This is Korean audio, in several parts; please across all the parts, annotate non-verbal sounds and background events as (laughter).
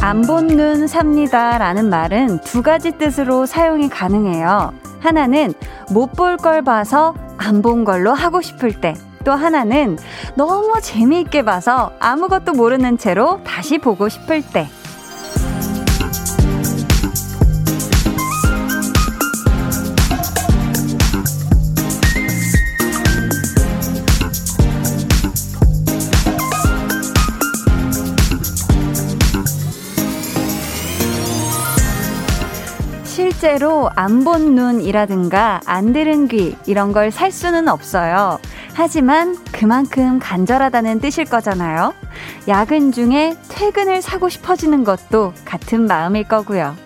안 본 눈 삽니다 라는 말은 두 가지 뜻으로 사용이 가능해요. 하나는 못 볼 걸 봐서 안 본 걸로 하고 싶을 때. 또 하나는 너무 재미있게 봐서 아무것도 모르는 채로 다시 보고 싶을 때. 실제로 안 본 눈이라든가 안 들은 귀 이런 걸 살 수는 없어요. 하지만 그만큼 간절하다는 뜻일 거잖아요. 야근 중에 퇴근을 사고 싶어지는 것도 같은 마음일 거고요.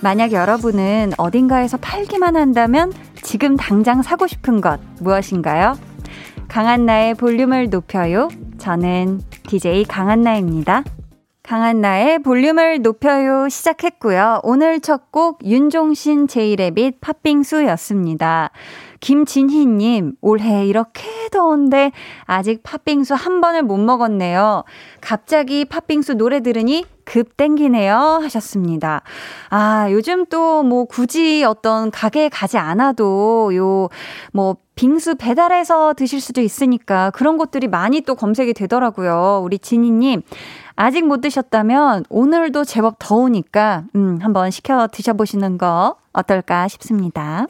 만약 여러분은 어딘가에서 팔기만 한다면 지금 당장 사고 싶은 것 무엇인가요? 강한나의 볼륨을 높여요. 저는 DJ 강한나입니다. 강한나의 볼륨을 높여요 시작했고요. 오늘 첫 곡 윤종신 제이레빗 팥빙수였습니다. 김진희님, 올해 이렇게 더운데 아직 팥빙수 한 번을 못 먹었네요. 갑자기 팥빙수 노래 들으니 급 땡기네요. 하셨습니다. 아, 요즘 또 뭐 굳이 어떤 가게에 가지 않아도 요, 뭐, 빙수 배달해서 드실 수도 있으니까 그런 것들이 많이 또 검색이 되더라고요. 우리 진희님, 아직 못 드셨다면 오늘도 제법 더우니까, 음, 한번 시켜 드셔보시는 거 어떨까 싶습니다.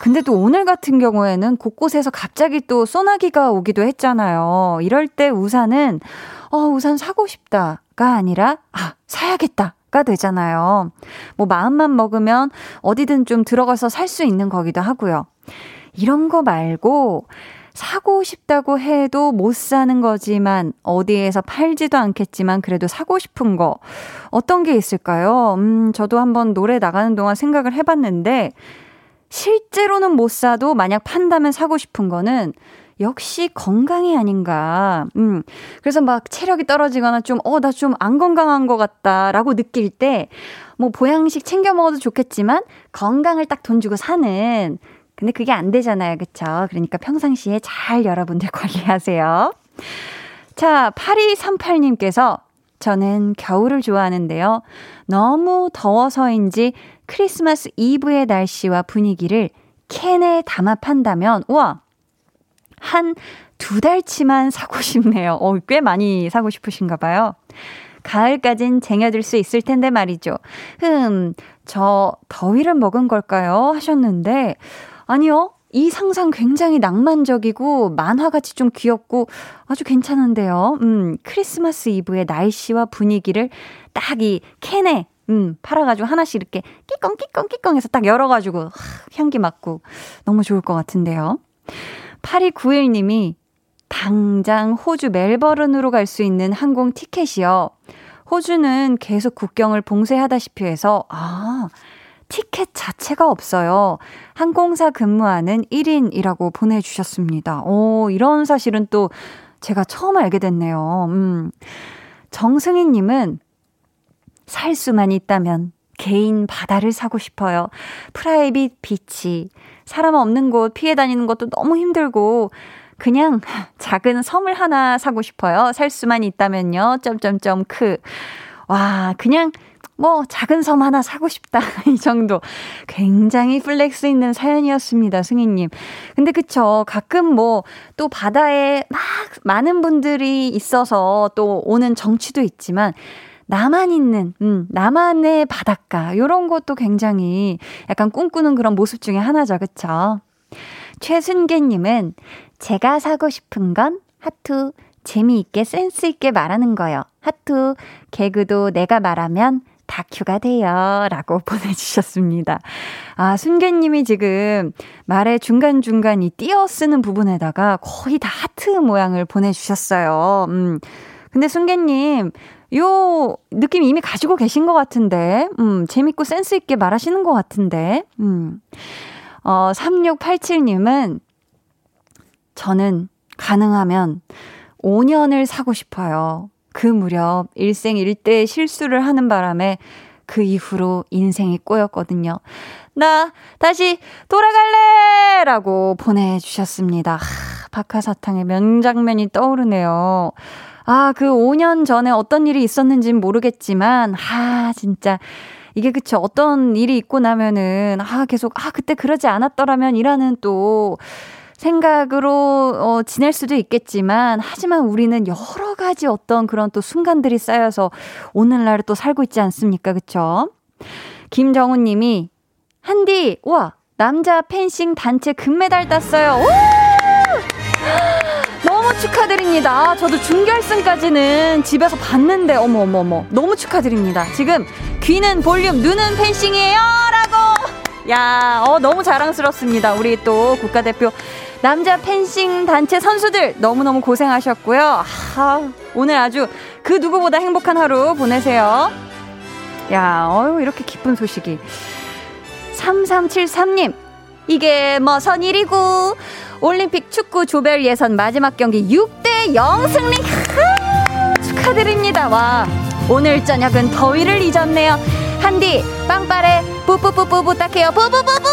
근데 또 오늘 같은 경우에는 곳곳에서 갑자기 또 소나기가 오기도 했잖아요. 이럴 때 우산은, 어, 우산 사고 싶다가 아니라, 아, 사야겠다. 가 되잖아요. 뭐 마음만 먹으면 어디든 좀 들어가서 살 수 있는 거기도 하고요. 이런 거 말고 사고 싶다고 해도 못 사는 거지만 어디에서 팔지도 않겠지만 그래도 사고 싶은 거 어떤 게 있을까요? 음, 저도 한번 노래 나가는 동안 생각을 해봤는데 실제로는 못 사도 만약 판다면 사고 싶은 거는 역시 건강이 아닌가. 음. 그래서 막 체력이 떨어지거나 좀, 어, 나 좀 안 건강한 것 같다 라고 느낄 때, 뭐 보양식 챙겨 먹어도 좋겠지만, 건강을 딱 돈 주고 사는. 근데 그게 안 되잖아요. 그쵸? 그러니까 평상시에 잘 여러분들 (laughs) 관리하세요. 자, 8238님께서 저는 겨울을 좋아하는데요. 너무 더워서인지 크리스마스 이브의 날씨와 분위기를 캔에 담아 판다면, 우와! 한 두 달치만 사고 싶네요. 어, 꽤 많이 사고 싶으신가 봐요. 가을까진 쟁여둘 수 있을 텐데 말이죠. 흠, 저 더위를 먹은 걸까요? 하셨는데, 아니요. 이 상상 굉장히 낭만적이고 만화같이 좀 귀엽고 아주 괜찮은데요. 음, 크리스마스 이브의 날씨와 분위기를 딱 이 캔에 음, 팔아가지고 하나씩 이렇게 끼꺼 끼꺼 끼꺼 해서 딱 열어가지고 하, 향기 맡고 너무 좋을 것 같은데요. 8291님이 당장 호주 멜버른으로 갈 수 있는 항공 티켓이요. 호주는 계속 국경을 봉쇄하다시피 해서, 아, 티켓 자체가 없어요. 항공사 근무하는 1인이라고 보내주셨습니다. 오, 이런 사실은 또 제가 처음 알게 됐네요. 음. 정승희님은 살 수만 있다면 개인 바다를 사고 싶어요. private beach. 사람 없는 곳 피해 다니는 것도 너무 힘들고 그냥 작은 섬을 하나 사고 싶어요. 살 수만 있다면요. 점점점 크. 와, 그냥 뭐 작은 섬 하나 사고 싶다. (laughs) 이 정도. 굉장히 flex 있는 사연이었습니다. 승희님. 근데 그쵸. 가끔 뭐 또 바다에 막 많은 분들이 있어서 또 오는 정취도 있지만 나만 있는, 음, 나만의 바닷가, 요런 것도 굉장히 약간 꿈꾸는 그런 모습 중에 하나죠. 그쵸? 최순계님은 제가 사고 싶은 건 하투, 재미있게 센스있게 말하는 거요. 하투, 개그도 내가 말하면 다큐가 돼요. 라고 (laughs) 보내주셨습니다. 아, 순계님이 지금 말의 중간중간 이 띄어 쓰는 부분에다가 거의 다 하트 모양을 보내주셨어요. 음. 근데 순계님, 요 느낌 이미 가지고 계신 것 같은데, 음, 재밌고 센스있게 말하시는 것 같은데, 음. 어, 3687님은 저는 가능하면 5년을 사고 싶어요. 그 무렵 일생 일대 실수를 하는 바람에 그 이후로 인생이 꼬였거든요. 나 다시 돌아갈래! 라고 보내주셨습니다. 하, 박하사탕의 명장면이 떠오르네요. 아, 그 5년 전에 어떤 일이 있었는지는 모르겠지만, 아, 진짜. 이게 그쵸. 어떤 일이 있고 나면은, 아, 계속, 아, 그때 그러지 않았더라면 이라는 또, 생각으로 어, 지낼 수도 있겠지만, 하지만 우리는 여러 가지 어떤 그런 또 순간들이 쌓여서 오늘날을 또 살고 있지 않습니까? 그쵸? 김정훈 님이, 한디, 와, 남자 펜싱 단체 금메달 땄어요. 오! (gasps) 너무 축하드립니다. 저도 준결승까지는 집에서 봤는데, 어머, 어머, 어머. 너무 축하드립니다. 지금 귀는 볼륨, 눈은 펜싱이에요! 라고! 야, 어, 너무 자랑스럽습니다. 우리 또 국가대표 남자 펜싱 단체 선수들 너무너무 고생하셨고요. 아, 오늘 아주 그 누구보다 행복한 하루 보내세요. 야, 어유 이렇게 기쁜 소식이. 3373님, 이게 뭐선 일이고, 올림픽 축구 조별 예선 마지막 경기 6대 0 승리, 축하드립니다. 와, 오늘 저녁은 더위를 잊었네요. 한디, 빵빠레, 뿌뿌뿌뿌 부탁해요. 뿌뿌뿌뿌!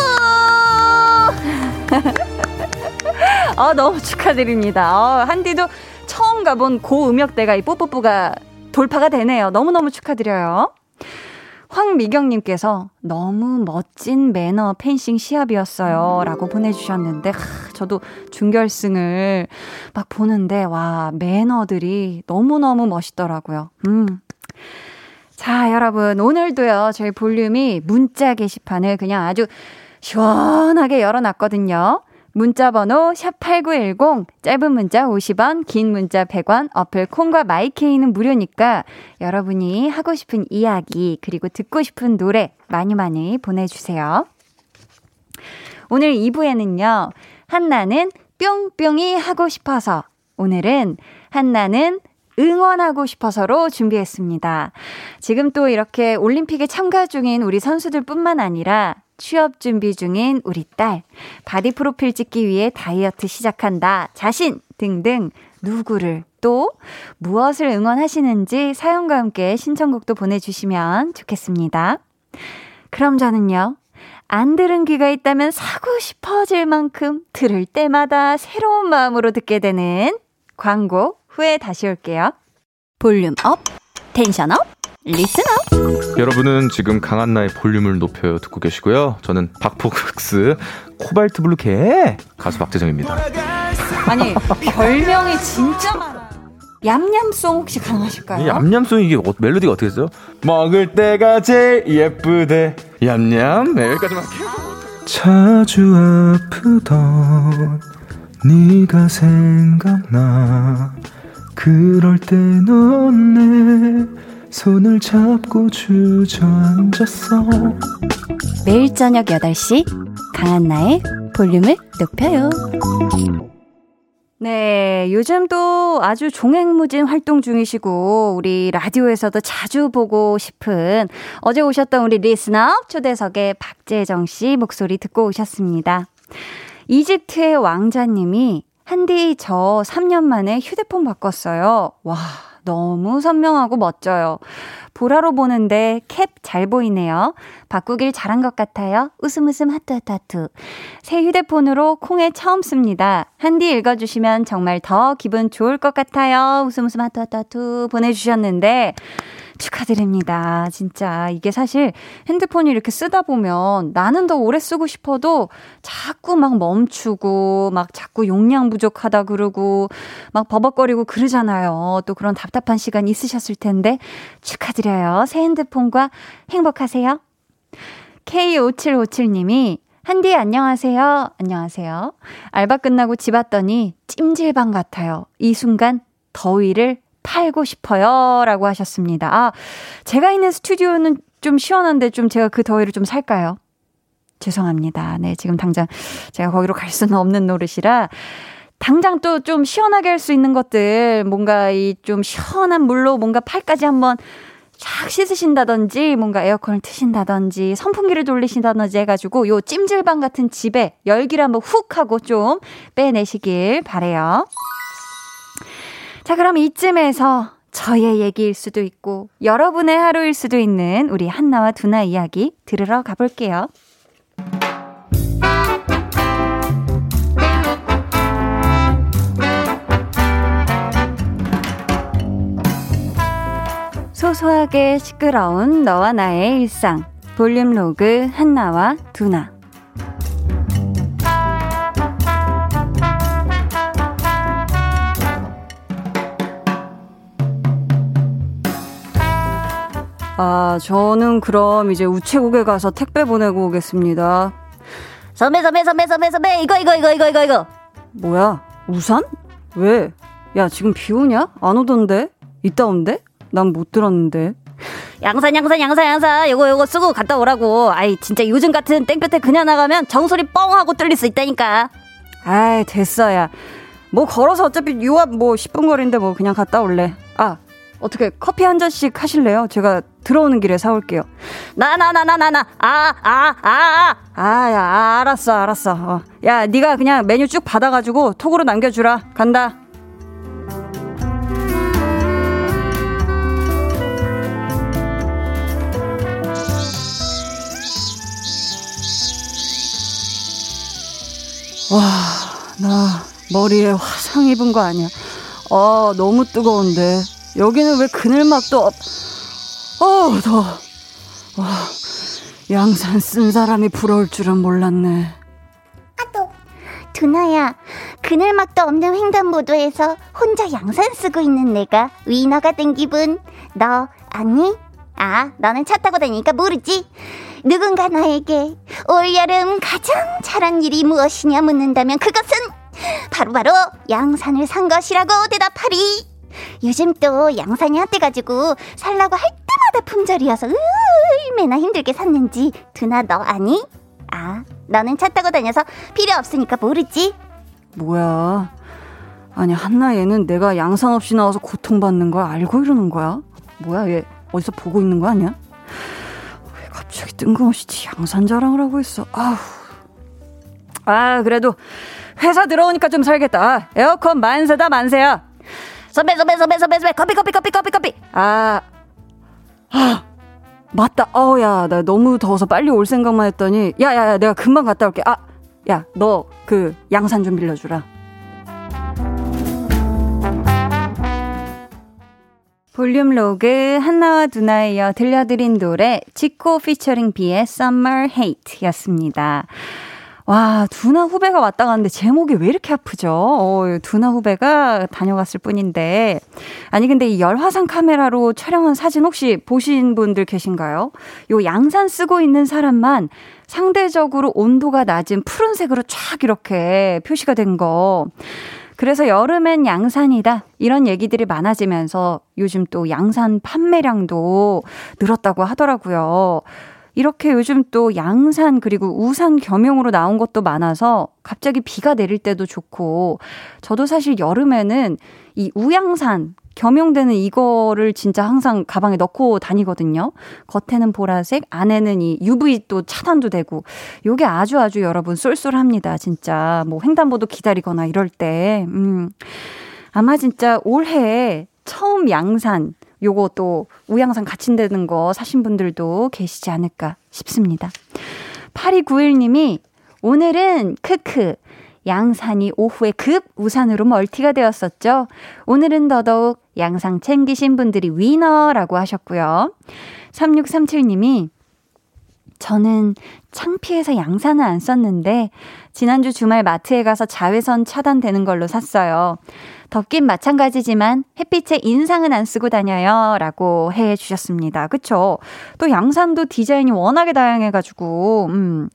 (laughs) 아, 너무 축하드립니다. 어, 한디도 처음 가본 고음역대가 이 뽀뽀뽀가 돌파가 되네요. 너무너무 축하드려요. 황미경님께서 너무 멋진 매너 펜싱 시합이었어요. 라고 보내주셨는데, 하, 저도 준결승을 막 보는데, 와, 매너들이 너무너무 멋있더라고요. 음. 자, 여러분. 오늘도요, 저희 볼륨이 문자 게시판을 그냥 아주 시원하게 열어놨거든요. 문자 번호 샵8910, 짧은 문자 50원, 긴 문자 100원, 어플 콩과 마이케이는 무료니까 여러분이 하고 싶은 이야기, 그리고 듣고 싶은 노래 많이 많이 보내주세요. 오늘 2부에는요, 한나는 뿅뿅이 하고 싶어서, 오늘은 한나는 응원하고 싶어서로 준비했습니다. 지금 또 이렇게 올림픽에 참가 중인 우리 선수들 뿐만 아니라 취업 준비 중인 우리 딸, 바디 프로필 찍기 위해 다이어트 시작한다, 자신 등등 누구를 또 무엇을 응원하시는지 사연과 함께 신청곡도 보내주시면 좋겠습니다. 그럼 저는요, 안 들은 귀가 있다면 사고 싶어질 만큼 들을 때마다 새로운 마음으로 듣게 되는 광고 후에 다시 올게요. volume up, tension up, listen up. 여러분은 지금 강한나의 볼륨을 높여 듣고 계시고요. 저는 박포크스 코발트 블루 개 가수 박재정입니다. 아니 별명이 진짜 많아. 얌얌송 혹시 가능하실까요? 얌얌송 이게 어, 멜로디가 어떻게 했어요? 먹을 때가 제일 예쁘대 얌얌 네, 여기까지만 할게요. 자주 아프던 네가 생각나 그럴 때넌내 손을 잡고 주저앉았어 매일 저녁 8시 강한나의 볼륨을 높여요 네, 요즘 도 아주 종횡무진 활동 중이시고, 우리 라디오에서도 자주 보고 싶은 어제 오셨던 우리 listener 초대석의 박재정 씨 목소리 듣고 오셨습니다. 이집트의 왕자님이 한디 저 3년 만에 휴대폰 바꿨어요. 와, 너무 선명하고 멋져요. 보라로 보는데 캡 잘 보이네요. 바꾸길 잘한 것 같아요. 웃음 웃음 하트 하트 하트. 새 휴대폰으로 콩에 처음 씁니다. 한디 읽어주시면 정말 더 기분 좋을 것 같아요. 웃음 웃음 하트 하트 하트 보내주셨는데 축하드립니다. 진짜 이게 사실 핸드폰이 이렇게 쓰다 보면 나는 더 오래 쓰고 싶어도 자꾸 막 멈추고 막 자꾸 용량 부족하다 그러고 막 버벅거리고 그러잖아요. 또 그런 답답한 시간 있으셨을 텐데 축하드려요. 새 핸드폰과 행복하세요. K5757님이 한디 안녕하세요. 안녕하세요. 알바 끝나고 집 왔더니 찜질방 같아요. 이 순간 더위를 팔고 싶어요. 라고 하셨습니다. 아, 제가 있는 스튜디오는 좀 시원한데 좀 제가 그 더위를 좀 살까요? 죄송합니다. 네, 지금 당장 제가 거기로 갈 수는 없는 노릇이라 당장 또 좀 시원하게 할 수 있는 것들 뭔가 이 좀 시원한 물로 뭔가 팔까지 한번 쫙 씻으신다든지 뭔가 에어컨을 트신다든지 선풍기를 돌리신다든지 해가지고 요 찜질방 같은 집에 열기를 한번 훅 하고 좀 빼내시길 바래요. 자, 그럼 이쯤에서 저의 얘기일 수도 있고 여러분의 하루일 수도 있는 우리 한나와 두나 이야기 들으러 가볼게요. 소소하게 시끄러운 너와 나의 일상 볼륨 로그 한나와 두나 아, 저는 그럼 이제 우체국에 가서 택배 보내고 오겠습니다. 선배, 선배, 선배, 선배, 선배, 이거, 이거, 이거, 이거, 이거, 이거. 뭐야, 우산? 왜? 야, 지금 비 오냐? 안 오던데? 이따 온대? 난 못 들었는데. 양산, 양산, 양산, 양산. 요거, 요거 쓰고 갔다 오라고. 아이, 진짜 요즘 같은 땡볕에 그냥 나가면 정소리 뻥 하고 뚫릴 수 있다니까. 아이, 됐어, 야. 뭐 걸어서 어차피 요 앞 뭐 10분 거리인데 뭐 그냥 갔다 올래. 아, 어떻게 커피 한 잔씩 하실래요? 제가 들어오는 길에 사올게요. 나, 나, 나, 나, 나, 나. 아, 아, 아, 아. 아, 야, 아, 알았어, 알았어. 어. 야, 네가 그냥 메뉴 쭉 받아가지고 톡으로 남겨주라. 간다. 와, 나 머리에 화상 입은 거 아니야. 아, 너무 뜨거운데. 여기는 왜 그늘막도 없... 어, 더워. 와, 양산 쓴 사람이 부러울 줄은 몰랐네. 아또 두나야, 그늘막도 없는 횡단보도에서 혼자 양산 쓰고 있는 내가 위너가 된 기분. 너 아니? 아, 너는 차 타고 다니니까 모르지? 누군가 나에게 올여름 가장 잘한 일이 무엇이냐 묻는다면 그것은 바로바로 바로 양산을 산 것이라고 대답하리. 요즘 또 양산이 핫해가지고 살라고 할 때마다 품절이어서 얼마나 힘들게 샀는지 두나 너 아니? 아 너는 차 타고 다녀서 필요 없으니까 모르지? 뭐야 아니 한나 얘는 내가 양산 없이 나와서 고통받는 걸 알고 이러는 거야? 뭐야 얘 어디서 보고 있는 거 아니야? 왜 갑자기 뜬금없이 양산 자랑을 하고 있어 아우 아 그래도 회사 들어오니까 좀 살겠다 에어컨 만세다 만세야 선배, 선배, 선배, 선배, 선배, 커피, 커피, 커피, 커피, 커피. 아, 아, 맞다. 어우, 야, 나 너무 더워서 빨리 올 생각만 했더니, 야, 야, 야, 내가 금방 갔다 올게. 아, 야, 너 그 양산 좀 빌려주라. 볼륨 로그 한나와 두나에 이어 들려드린 노래 지코 피처링 비의 Summer Hate 였습니다. 와, 두나 후배가 왔다 갔는데 제목이 왜 이렇게 아프죠? 어, 두나 후배가 다녀갔을 뿐인데. 아니, 근데 이 열화상 카메라로 촬영한 사진 혹시 보신 분들 계신가요? 요 양산 쓰고 있는 사람만 상대적으로 온도가 낮은 푸른색으로 쫙 이렇게 표시가 된 거. 그래서 여름엔 양산이다. 이런 얘기들이 많아지면서 요즘 또 양산 판매량도 늘었다고 하더라고요. 이렇게 요즘 또 양산 그리고 우산 겸용으로 나온 것도 많아서 갑자기 비가 내릴 때도 좋고 저도 사실 여름에는 이 우양산 겸용되는 이거를 진짜 항상 가방에 넣고 다니거든요. 겉에는 보라색, 안에는 이 UV 또 차단도 되고 요게 아주 아주 여러분 쏠쏠합니다. 진짜 뭐 횡단보도 기다리거나 이럴 때. 음. 아마 진짜 올해 처음 양산 요거 또 우양산 갇힌다는 거 사신 분들도 계시지 않을까 싶습니다. 8291님이 오늘은 크크 양산이 오후에 급 우산으로 멀티가 되었었죠. 오늘은 더더욱 양상 챙기신 분들이 위너라고 하셨고요. 3637님이 저는 창피해서 양산을 안 썼는데 지난주 주말 마트에 가서 자외선 차단되는 걸로 샀어요. 덥긴 마찬가지지만 햇빛에 인상은 안 쓰고 다녀요. 라고 해 주셨습니다. 그쵸? 또 양산도 디자인이 워낙에 다양해가지고, 음.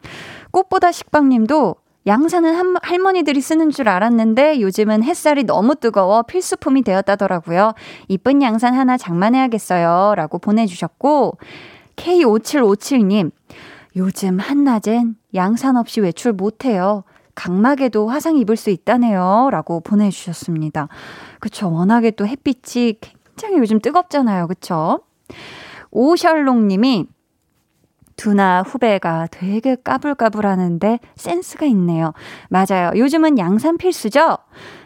꽃보다 식빵님도 양산은 할머니들이 쓰는 줄 알았는데 요즘은 햇살이 너무 뜨거워 필수품이 되었다더라고요. 이쁜 양산 하나 장만해야겠어요. 라고 보내주셨고, K5757님, 요즘 한낮엔 양산 없이 외출 못해요. 각막에도 화상 입을 수 있다네요. 라고 보내주셨습니다. 그쵸. 워낙에 또 햇빛이 굉장히 요즘 뜨겁잖아요. 그쵸. 오셜롱 님이 두나 후배가 되게 까불까불 하는데 센스가 있네요. 맞아요. 요즘은 양산 필수죠?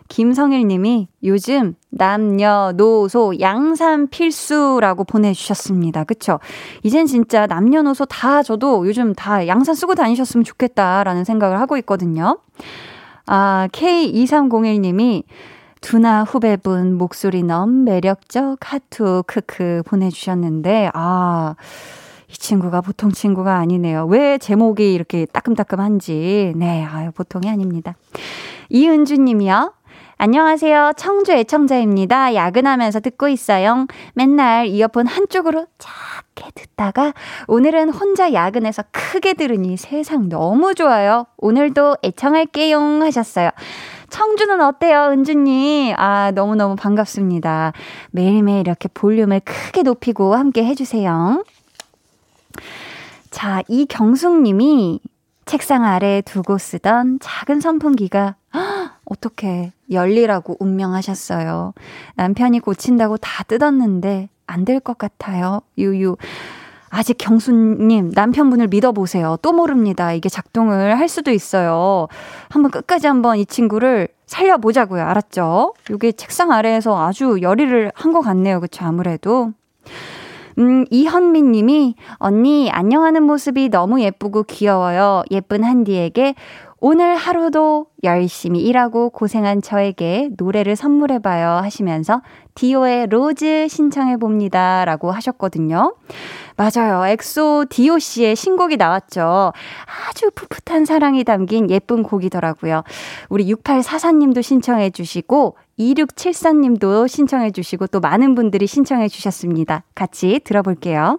김성일 님이 요즘 남녀노소 양산 필수라고 보내주셨습니다. 그쵸? 이젠 진짜 남녀노소 다 저도 요즘 다 양산 쓰고 다니셨으면 좋겠다라는 생각을 하고 있거든요. 아, K2301님이 두나 후배분 목소리 너무 매력적 하트 크크 보내주셨는데, 아, 이 친구가 보통 친구가 아니네요. 왜 제목이 이렇게 따끔따끔한지. 네, 아유, 보통이 아닙니다. 이은주 님이요. 안녕하세요. 청주 애청자입니다. 야근하면서 듣고 있어요. 맨날 이어폰 한쪽으로 작게 듣다가 오늘은 혼자 야근해서 크게 들으니 세상 너무 좋아요. 오늘도 애청할게요 하셨어요. 청주는 어때요, 은주님? 아, 너무너무 반갑습니다. 매일매일 이렇게 볼륨을 크게 높이고 함께 해주세요. 자, 이경숙 님이 책상 아래에 두고 쓰던 작은 선풍기가 (gasps) 어떻게 열리라고 운명하셨어요. 남편이 고친다고 다 뜯었는데 안 될 것 같아요. 유유. 아직 경수님, 남편분을 믿어보세요. 또 모릅니다. 이게 작동을 할 수도 있어요. 한번 끝까지 한번 이 친구를 살려보자고요. 알았죠? 이게 책상 아래에서 아주 열의를 한 것 같네요. 그쵸? 아무래도. 음, 이현민 님이, 언니, 안녕하는 모습이 너무 예쁘고 귀여워요. 예쁜 한디에게 오늘 하루도 열심히 일하고 고생한 저에게 노래를 선물해봐요 하시면서 디오의 Rose 신청해봅니다 라고 하셨거든요. 맞아요. 엑소 디오 씨의 신곡이 나왔죠. 아주 풋풋한 사랑이 담긴 예쁜 곡이더라고요. 우리 6844님도 신청해주시고 2674님도 신청해주시고 또 많은 분들이 신청해주셨습니다. 같이 들어볼게요.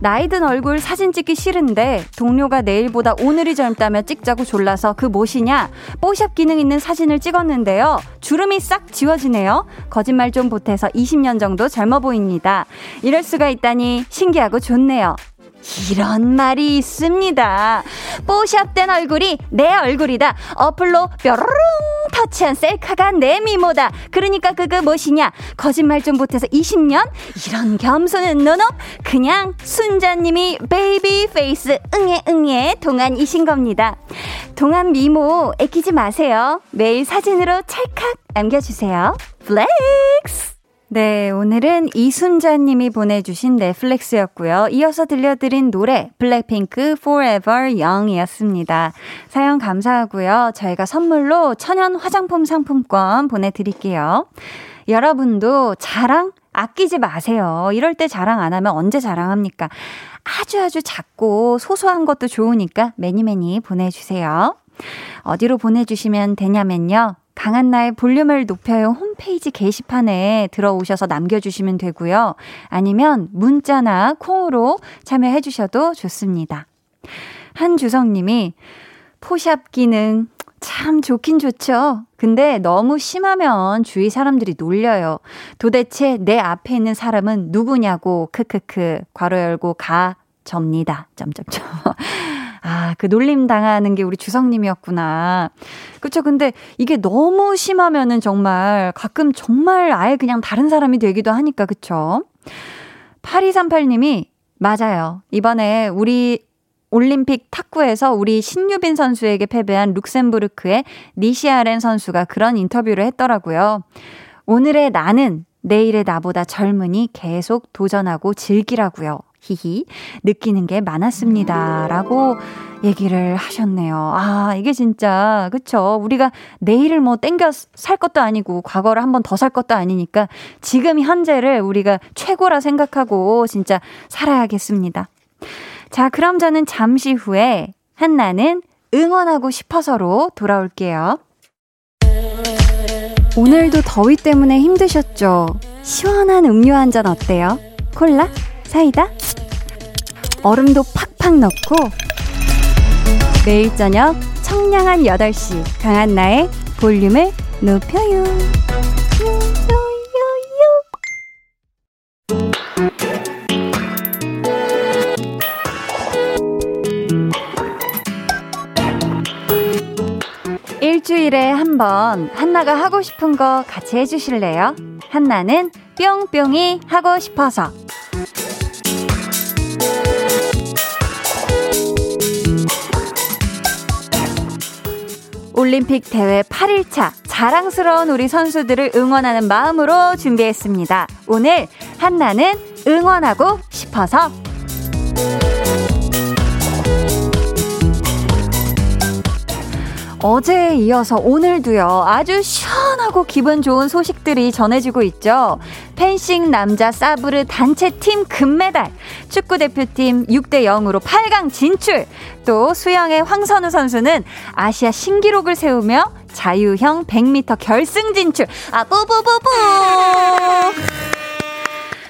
나이 든 얼굴 사진 찍기 싫은데 동료가 내일보다 오늘이 젊다며 찍자고 졸라서 그 무엇이냐 뽀샵 기능 있는 사진을 찍었는데요. 주름이 싹 지워지네요. 거짓말 좀 보태서 20년 정도 젊어 보입니다. 이럴 수가 있다니 신기하고 좋네요. 이런 말이 있습니다. 뽀샵된 얼굴이 내 얼굴이다. 어플로 뾰로롱 터치한 셀카가 내 미모다. 그러니까 그거 무엇이냐? 거짓말 좀 못해서 20년? 이런 겸손은 no no? 그냥 순자님이 baby face 응애 응애 동안이신 겁니다. 동안 미모 애끼지 마세요. 매일 사진으로 찰칵 남겨주세요. flex! 네, 오늘은 이순자님이 보내주신 flex였고요. 이어서 들려드린 노래 블랙핑크 Forever Young이었습니다. 사연 감사하고요. 저희가 선물로 천연 화장품 상품권 보내드릴게요. 여러분도 자랑 아끼지 마세요. 이럴 때 자랑 안 하면 언제 자랑합니까? 아주 아주 작고 소소한 것도 좋으니까 매니매니 보내주세요. 어디로 보내주시면 되냐면요. 강한나의 볼륨을 높여요 홈페이지 게시판에 들어오셔서 남겨주시면 되고요. 아니면 문자나 콩으로 참여해 주셔도 좋습니다. 한주성님이 포샵 기능 참 좋긴 좋죠. 근데 너무 심하면 주위 사람들이 놀려요. 도대체 내 앞에 있는 사람은 누구냐고 크크크 괄호 열고 가 접니다. 점점점. 아, 그 놀림 당하는 게 우리 주성님이었구나. 그쵸. 근데 이게 너무 심하면은 정말 가끔 정말 아예 그냥 다른 사람이 되기도 하니까, 그쵸. 8238님이, 맞아요. 이번에 우리 올림픽 탁구에서 우리 신유빈 선수에게 패배한 룩셈부르크의 니시아렌 선수가 그런 인터뷰를 했더라고요. 오늘의 나는 내일의 나보다 젊으니 계속 도전하고 즐기라고요. 히히. 느끼는 게 많았습니다. 라고 얘기를 하셨네요. 아, 이게 진짜, 그쵸. 우리가 내일을 뭐 땡겨 살 것도 아니고, 과거를 한 번 더 살 것도 아니니까, 지금 현재를 우리가 최고라 생각하고, 진짜 살아야겠습니다. 자, 그럼 저는 잠시 후에 한나는 응원하고 싶어서로 돌아올게요. 오늘도 더위 때문에 힘드셨죠? 시원한 음료 한 잔 어때요? 콜라? 사이다? 얼음도 팍팍 넣고 매일 저녁 청량한 8시 강한 나의 볼륨을 높여요. 일주일에 한 번 한나가 하고 싶은 거 같이 해주실래요? 한나는 뿅뿅이 하고 싶어서. 올림픽 대회 8일차 자랑스러운 우리 선수들을 응원하는 마음으로 준비했습니다. 오늘 한나는 응원하고 싶어서 어제에 이어서 오늘도요, 아주 시원하고 기분 좋은 소식들이 전해지고 있죠. 펜싱 남자 사브르 단체 팀 금메달, 축구 대표팀 6대 0으로 8강 진출, 또 수영의 황선우 선수는 아시아 신기록을 세우며 자유형 100m 결승 진출, 아, 뿌뿌뿌뿌!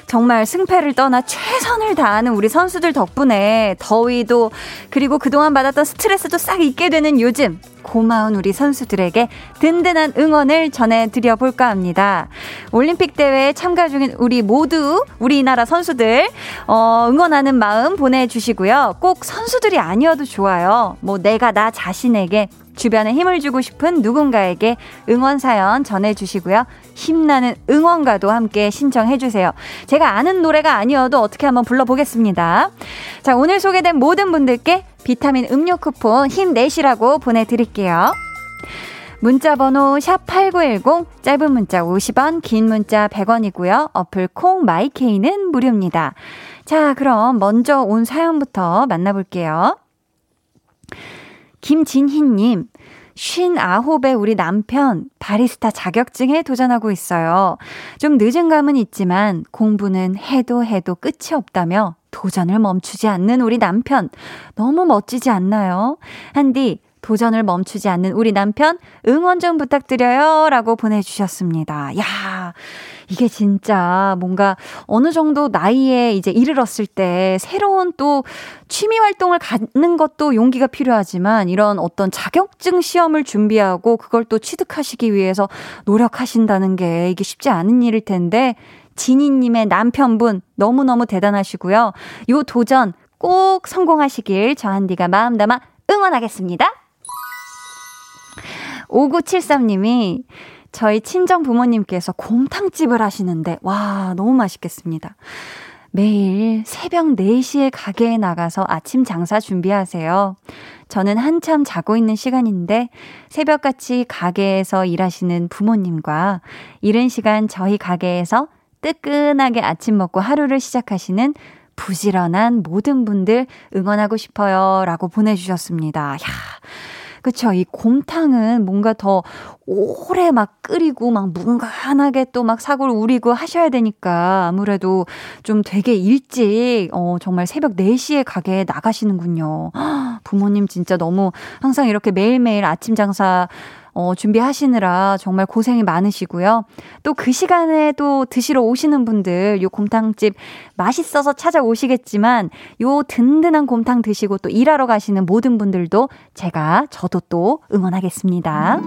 정말 승패를 떠나 최선을 다하는 우리 선수들 덕분에 더위도 그리고 그동안 받았던 스트레스도 싹 잊게 되는 요즘 고마운 우리 선수들에게 든든한 응원을 전해드려 볼까 합니다. 올림픽 대회에 참가 중인 우리 모두 우리나라 선수들 어, 응원하는 마음 보내주시고요. 꼭 선수들이 아니어도 좋아요. 뭐 내가 나 자신에게 주변에 힘을 주고 싶은 누군가에게 응원 사연 전해주시고요. 힘나는 응원가도 함께 신청해주세요. 제가 아는 노래가 아니어도 어떻게 한번 불러보겠습니다. 자, 오늘 소개된 모든 분들께 비타민 음료 쿠폰 힘내시라고 보내드릴게요. 문자 번호 샵8910 짧은 문자 50원 긴 문자 100원이고요. 어플 콩 마이케이는 무료입니다. 자 그럼 먼저 온 사연부터 만나볼게요. 김진희님, 59의 우리 남편 바리스타 자격증에 도전하고 있어요. 좀 늦은 감은 있지만 공부는 해도 해도 끝이 없다며 도전을 멈추지 않는 우리 남편. 너무 멋지지 않나요? 한디, 도전을 멈추지 않는 우리 남편 응원 좀 부탁드려요. 라고 보내주셨습니다. 야 이게 진짜 뭔가 어느 정도 나이에 이제 이르렀을 때 새로운 또 취미 활동을 갖는 것도 용기가 필요하지만 이런 어떤 자격증 시험을 준비하고 그걸 또 취득하시기 위해서 노력하신다는 게 이게 쉽지 않은 일일 텐데 지니님의 남편분 너무너무 대단하시고요. 요 도전 꼭 성공하시길 저 한디가 마음 담아 응원하겠습니다. 5973님이 저희 친정 부모님께서 곰탕집을 하시는데, 와, 너무 맛있겠습니다. 매일 새벽 4시에 가게에 나가서 아침 장사 준비하세요. 저는 한참 자고 있는 시간인데 새벽같이 가게에서 일하시는 부모님과 이른 시간 저희 가게에서 뜨끈하게 아침 먹고 하루를 시작하시는 부지런한 모든 분들 응원하고 싶어요. 라고 보내주셨습니다. 야 그쵸. 이 곰탕은 뭔가 더 오래 막 끓이고 막 뭉간하게 또 막 사골 우리고 하셔야 되니까 아무래도 좀 되게 일찍, 어, 정말 새벽 4시에 가게에 나가시는군요. (gasps) 부모님 진짜 너무 항상 이렇게 매일매일 아침 장사 어, 준비하시느라 정말 고생이 많으시고요. 또 그 시간에 또 드시러 오시는 분들, 요 곰탕집 맛있어서 찾아오시겠지만, 요 든든한 곰탕 드시고 또 일하러 가시는 모든 분들도 제가, 저도 또 응원하겠습니다.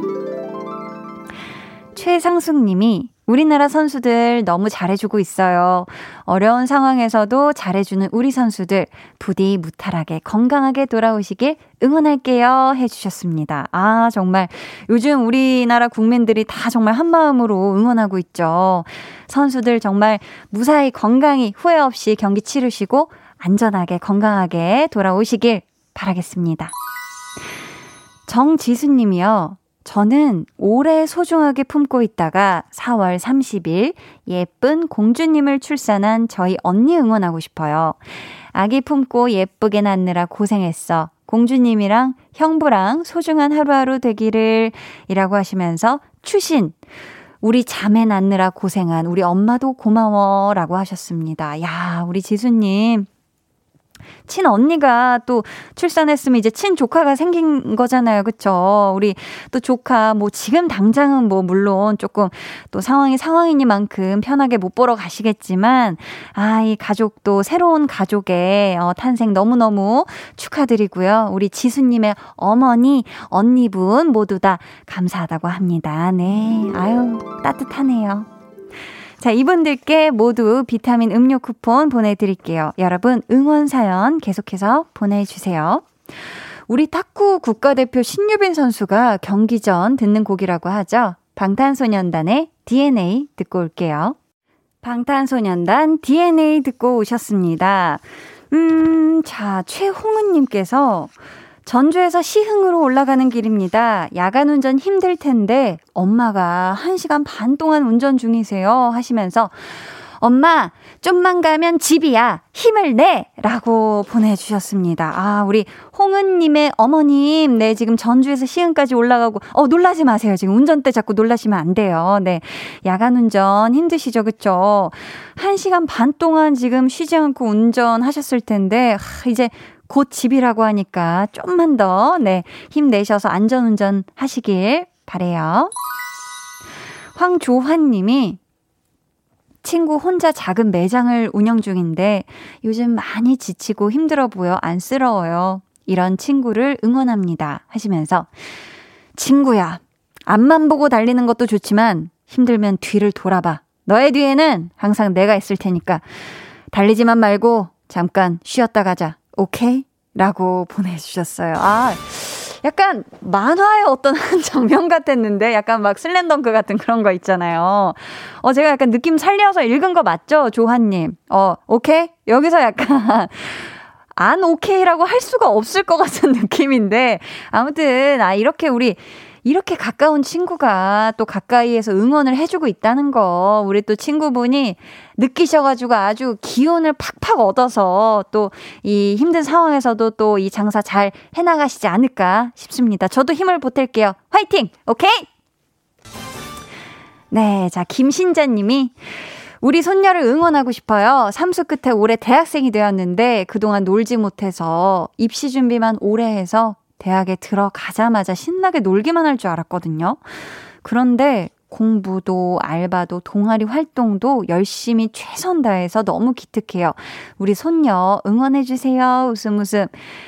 최상숙 님이 우리나라 선수들 너무 잘해주고 있어요. 어려운 상황에서도 잘해주는 우리 선수들 부디 무탈하게 건강하게 돌아오시길 응원할게요 해주셨습니다. 아, 정말 요즘 우리나라 국민들이 다 정말 한 마음으로 응원하고 있죠. 선수들 정말 무사히 건강히 후회 없이 경기 치르시고 안전하게 건강하게 돌아오시길 바라겠습니다. 정지수님이요. 저는 오래 소중하게 품고 있다가 4월 30일 예쁜 공주님을 출산한 저희 언니 응원하고 싶어요. 아기 품고 예쁘게 낳느라 고생했어. 공주님이랑 형부랑 소중한 하루하루 되기를 이라고 하시면서 추신. 우리 자매 낳느라 고생한 우리 엄마도 고마워 라고 하셨습니다. 야, 우리 지수님. 친 언니가 또 출산했으면 이제 친 조카가 생긴 거잖아요. 그쵸? 우리 또 조카 뭐 지금 당장은 뭐 물론 조금 또 상황이 상황이니만큼 편하게 못 보러 가시겠지만 아, 이 가족도 새로운 가족의 어, 탄생 너무너무 축하드리고요. 우리 지수님의 어머니, 언니분 모두 다 감사하다고 합니다. 네. 아유, 따뜻하네요. 자, 이분들께 모두 비타민 음료 쿠폰 보내드릴게요. 여러분, 응원 사연 계속해서 보내주세요. 우리 탁구 국가대표 신유빈 선수가 경기 전 듣는 곡이라고 하죠. 방탄소년단의 DNA 듣고 올게요. 방탄소년단 DNA 듣고 오셨습니다. 음, 자, 최홍은님께서 전주에서 시흥으로 올라가는 길입니다. 야간 운전 힘들 텐데 엄마가 1시간 반 동안 운전 중이세요 하시면서 엄마, 좀만 가면 집이야. 힘을 내! 라고 보내주셨습니다. 아, 우리 홍은님의 어머님, 네, 지금 전주에서 시흥까지 올라가고, 어, 놀라지 마세요. 지금 운전대 자꾸 놀라시면 안 돼요. 네. 야간 운전 힘드시죠? 그쵸? 한 시간 반 동안 지금 쉬지 않고 운전하셨을 텐데, 하, 이제 곧 집이라고 하니까 좀만 더, 네, 힘내셔서 안전운전 하시길 바래요. 황조환 님이 친구 혼자 작은 매장을 운영 중인데 요즘 많이 지치고 힘들어 보여 안쓰러워요. 이런 친구를 응원합니다. 하시면서 친구야, 앞만 보고 달리는 것도 좋지만 힘들면 뒤를 돌아봐. 너의 뒤에는 항상 내가 있을 테니까 달리지만 말고 잠깐 쉬었다 가자. 오케이? 라고 보내주셨어요. 아, 약간 만화의 어떤 한 (laughs) 장면 같았는데 약간 막 슬램덩크 같은 그런 거 있잖아요. 어, 제가 약간 느낌 살려서 읽은 거 맞죠? 조한님. 어, 오케이? 여기서 약간. (laughs) 안 오케이라고 할 수가 없을 것 같은 (laughs) 느낌인데 아무튼 아 이렇게 우리 이렇게 가까운 친구가 또 가까이에서 응원을 해주고 있다는 거, 우리 또 친구분이 느끼셔가지고 아주 기운을 팍팍 얻어서 또 이 힘든 상황에서도 또 이 장사 잘 해나가시지 않을까 싶습니다. 저도 힘을 보탤게요. 화이팅! 오케이? 네, 자, 김신자 님이 우리 손녀를 응원하고 싶어요. 삼수 끝에 올해 대학생이 되었는데 그동안 놀지 못해서 입시 준비만 오래 해서 대학에 들어가자마자 신나게 놀기만 할 줄 알았거든요. 그런데 공부도 알바도 동아리 활동도 열심히 최선 다해서 너무 기특해요. 우리 손녀 응원해 주세요. 웃음 웃음.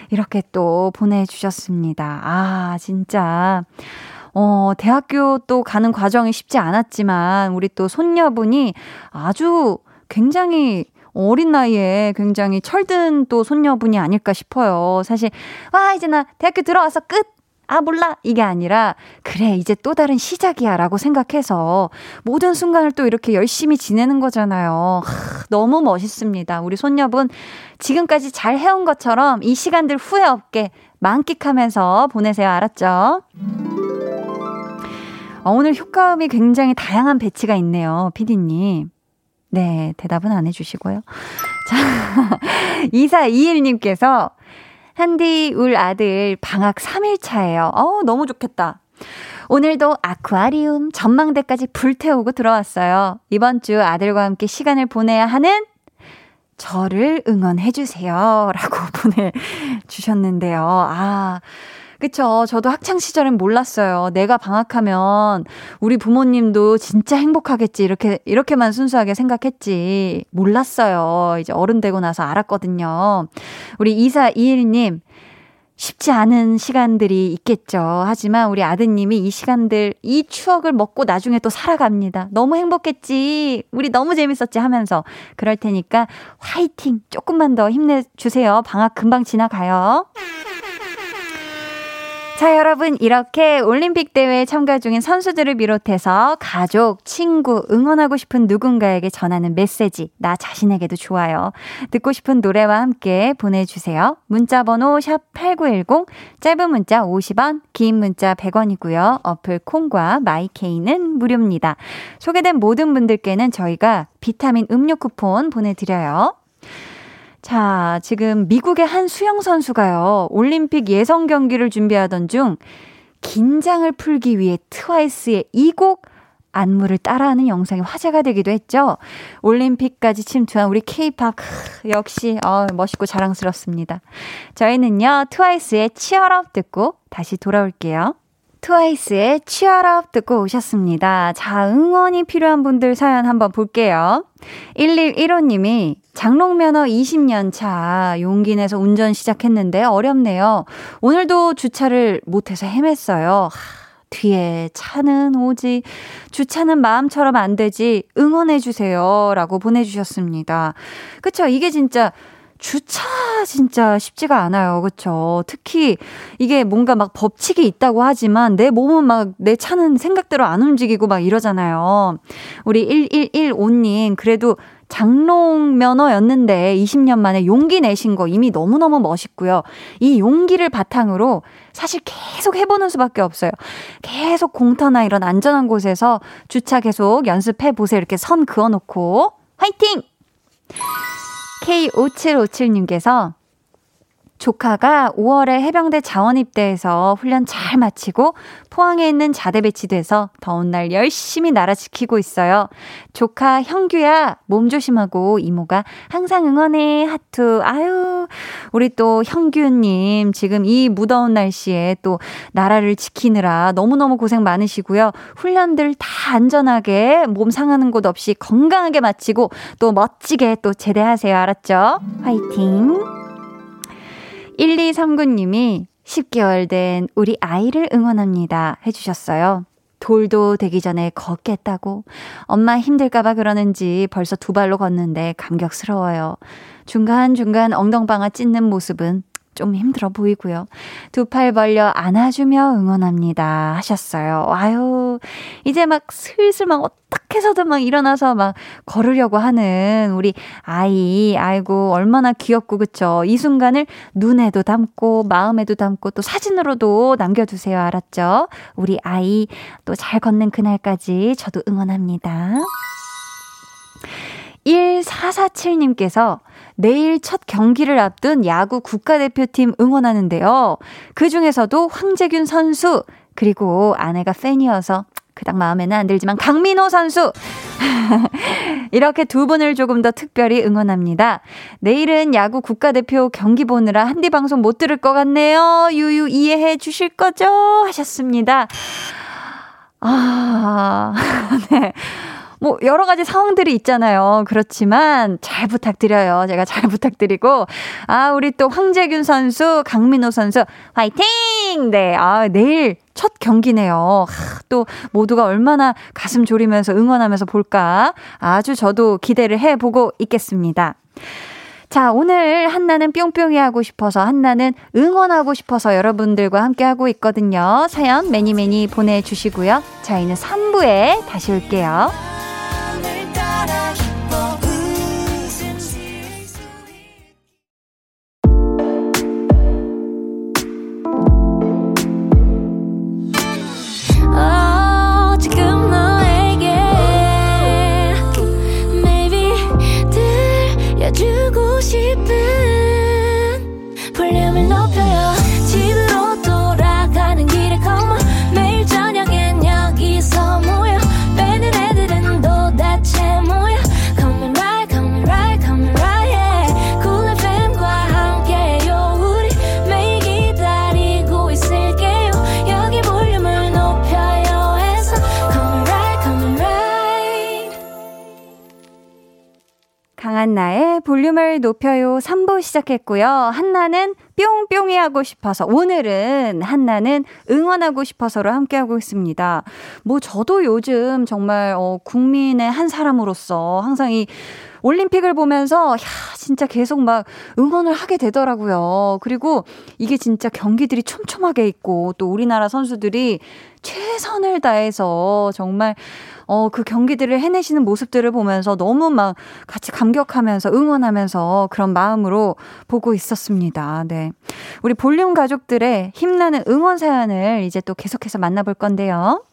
이렇게 또 보내주셨습니다. 아, 진짜. 어, 대학교 또 가는 과정이 쉽지 않았지만, 우리 또 손녀분이 아주 굉장히 어린 나이에 굉장히 철든 또 손녀분이 아닐까 싶어요. 사실, 와, 이제 나 대학교 들어와서 끝! 아, 몰라! 이게 아니라, 그래, 이제 또 다른 시작이야. 라고 생각해서 모든 순간을 또 이렇게 열심히 지내는 거잖아요. 하, 너무 멋있습니다. 우리 손녀분, 지금까지 잘 해온 것처럼 이 시간들 후회 없게 만끽하면서 보내세요. 알았죠? 어, 오늘 효과음이 굉장히 다양한 배치가 있네요. 피디님. 네, 대답은 안 해주시고요. 자, (laughs) 2421님께서, 한디 울 아들 방학 3일차예요. 어우, 너무 좋겠다. 오늘도 아쿠아리움 전망대까지 불태우고 들어왔어요. 이번 주 아들과 함께 시간을 보내야 하는 저를 응원해주세요. 라고 (laughs) 보내주셨는데요. 아, 그쵸. 저도 학창시절엔 몰랐어요. 내가 방학하면 우리 부모님도 진짜 행복하겠지. 이렇게, 이렇게만 순수하게 생각했지. 몰랐어요. 이제 어른 되고 나서 알았거든요. 우리 2421님, 쉽지 않은 시간들이 있겠죠. 하지만 우리 아드님이 이 시간들, 이 추억을 먹고 나중에 또 살아갑니다. 너무 행복했지. 우리 너무 재밌었지 하면서. 그럴 테니까 화이팅! 조금만 더 힘내주세요. 방학 금방 지나가요. 자, 여러분, 이렇게 올림픽 대회에 참가 중인 선수들을 비롯해서 가족, 친구, 응원하고 싶은 누군가에게 전하는 메시지, 나 자신에게도 좋아요. 듣고 싶은 노래와 함께 보내주세요. 문자번호 샵8910, 짧은 문자 50원, 긴 문자 100원이고요. 어플 콩과 마이케이는 무료입니다. 소개된 모든 분들께는 저희가 비타민 음료 쿠폰 보내드려요. 자, 지금 미국의 한 수영 선수가요, 올림픽 예선 경기를 준비하던 중, 긴장을 풀기 위해 트와이스의 이 곡 안무를 따라하는 영상이 화제가 되기도 했죠. 올림픽까지 침투한 우리 케이팝 역시 어, 멋있고 자랑스럽습니다. 저희는요 트와이스의 치얼업 듣고 다시 돌아올게요. 트와이스의 치얼업 듣고 오셨습니다. 자, 응원이 필요한 분들 사연 한번 볼게요. 1115님이 장롱면허 20년 차 용기 내서 운전 시작했는데 어렵네요. 오늘도 주차를 못해서 헤맸어요. 하, 뒤에 차는 오지. 주차는 마음처럼 안 되지. 응원해 주세요. 라고 보내주셨습니다. 그쵸. 이게 진짜 주차 진짜 쉽지가 않아요. 그쵸? 특히 이게 뭔가 막 법칙이 있다고 하지만 내 몸은 막 내 차는 생각대로 안 움직이고 막 이러잖아요. 우리 1115님, 그래도 장롱 면허였는데 20년 만에 용기 내신 거 이미 너무너무 멋있고요. 이 용기를 바탕으로 사실 계속 해보는 수밖에 없어요. 계속 공터나 이런 안전한 곳에서 주차 계속 연습해 보세요. 이렇게 선 그어놓고 화이팅! K5757님께서 조카가 5월에 해병대 자원 입대해서 훈련 잘 마치고 포항에 있는 자대 배치돼서 더운 날 열심히 나라 지키고 있어요. 조카 형규야 몸 조심하고 이모가 항상 응원해 하트. 아유 우리 또 형규님 지금 이 무더운 날씨에 또 나라를 지키느라 너무너무 고생 많으시고요. 훈련들 다 안전하게 몸 상하는 곳 없이 건강하게 마치고 또 멋지게 또 제대하세요. 알았죠? 화이팅! 1239님이 10개월 된 우리 아이를 응원합니다. 해주셨어요. 돌도 되기 전에 걷겠다고. 엄마 힘들까봐 그러는지 벌써 두 발로 걷는데 감격스러워요. 중간중간 엉덩방아 찢는 모습은 좀 힘들어 보이고요. 두 팔 벌려 안아주며 응원합니다. 하셨어요. 아유, 이제 막 슬슬 막 어떻게 해서든 막 일어나서 막 걸으려고 하는 우리 아이. 아이고, 얼마나 귀엽고, 그쵸? 이 순간을 눈에도 담고, 마음에도 담고, 또 사진으로도 남겨두세요. 알았죠? 우리 아이 또 잘 걷는 그날까지 저도 응원합니다. 1447님께서 내일 첫 경기를 앞둔 야구 국가대표팀 응원하는데요. 그 중에서도 황재균 선수, 그리고 아내가 팬이어서 그닥 마음에는 안 들지만 강민호 선수 (laughs) 이렇게 두 분을 조금 더 특별히 응원합니다. 내일은 야구 국가대표 경기 보느라 한디 방송 못 들을 것 같네요. 유유 이해해 주실 거죠? 하셨습니다. 아, (laughs) 네. 뭐 여러 가지 상황들이 있잖아요. 그렇지만 잘 부탁드려요. 제가 잘 부탁드리고 아 우리 또 황재균 선수, 강민호 선수 화이팅! 네, 아 내일 첫 경기네요. 하, 또 모두가 얼마나 가슴 졸이면서 응원하면서 볼까 아주 저도 기대를 해보고 있겠습니다. 자, 오늘 한나는 뿅뿅이 하고 싶어서 한나는 응원하고 싶어서 여러분들과 함께 하고 있거든요. 사연 매니 매니 보내주시고요. 저희는 3부에 다시 올게요. wanna 한나의 볼륨을 높여요 3부 시작했고요. 한나는 뿅뿅이 하고 싶어서 오늘은 한나는 응원하고 싶어서로 함께하고 있습니다. 뭐 저도 요즘 정말 어, 국민의 한 사람으로서 항상 이 올림픽을 보면서, 야, 진짜 계속 막 응원을 하게 되더라고요. 그리고 이게 진짜 경기들이 촘촘하게 있고, 또 우리나라 선수들이 최선을 다해서 정말 어, 그 경기들을 해내시는 모습들을 보면서 너무 막 같이 감격하면서 응원하면서 그런 마음으로 보고 있었습니다. 네. 우리 볼륨 가족들의 힘나는 응원 사연을 이제 또 계속해서 만나볼 건데요.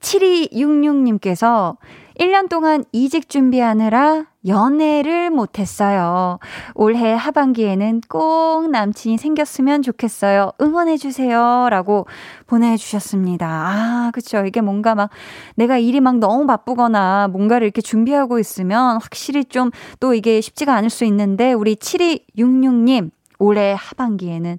7266님께서 1년 동안 이직 준비하느라 연애를 못했어요. 올해 하반기에는 꼭 남친이 생겼으면 좋겠어요. 응원해주세요. 라고 보내주셨습니다. 아, 그쵸. 이게 뭔가 막 내가 일이 막 너무 바쁘거나 뭔가를 이렇게 준비하고 있으면 확실히 좀 또 이게 쉽지가 않을 수 있는데 우리 7266님 올해 하반기에는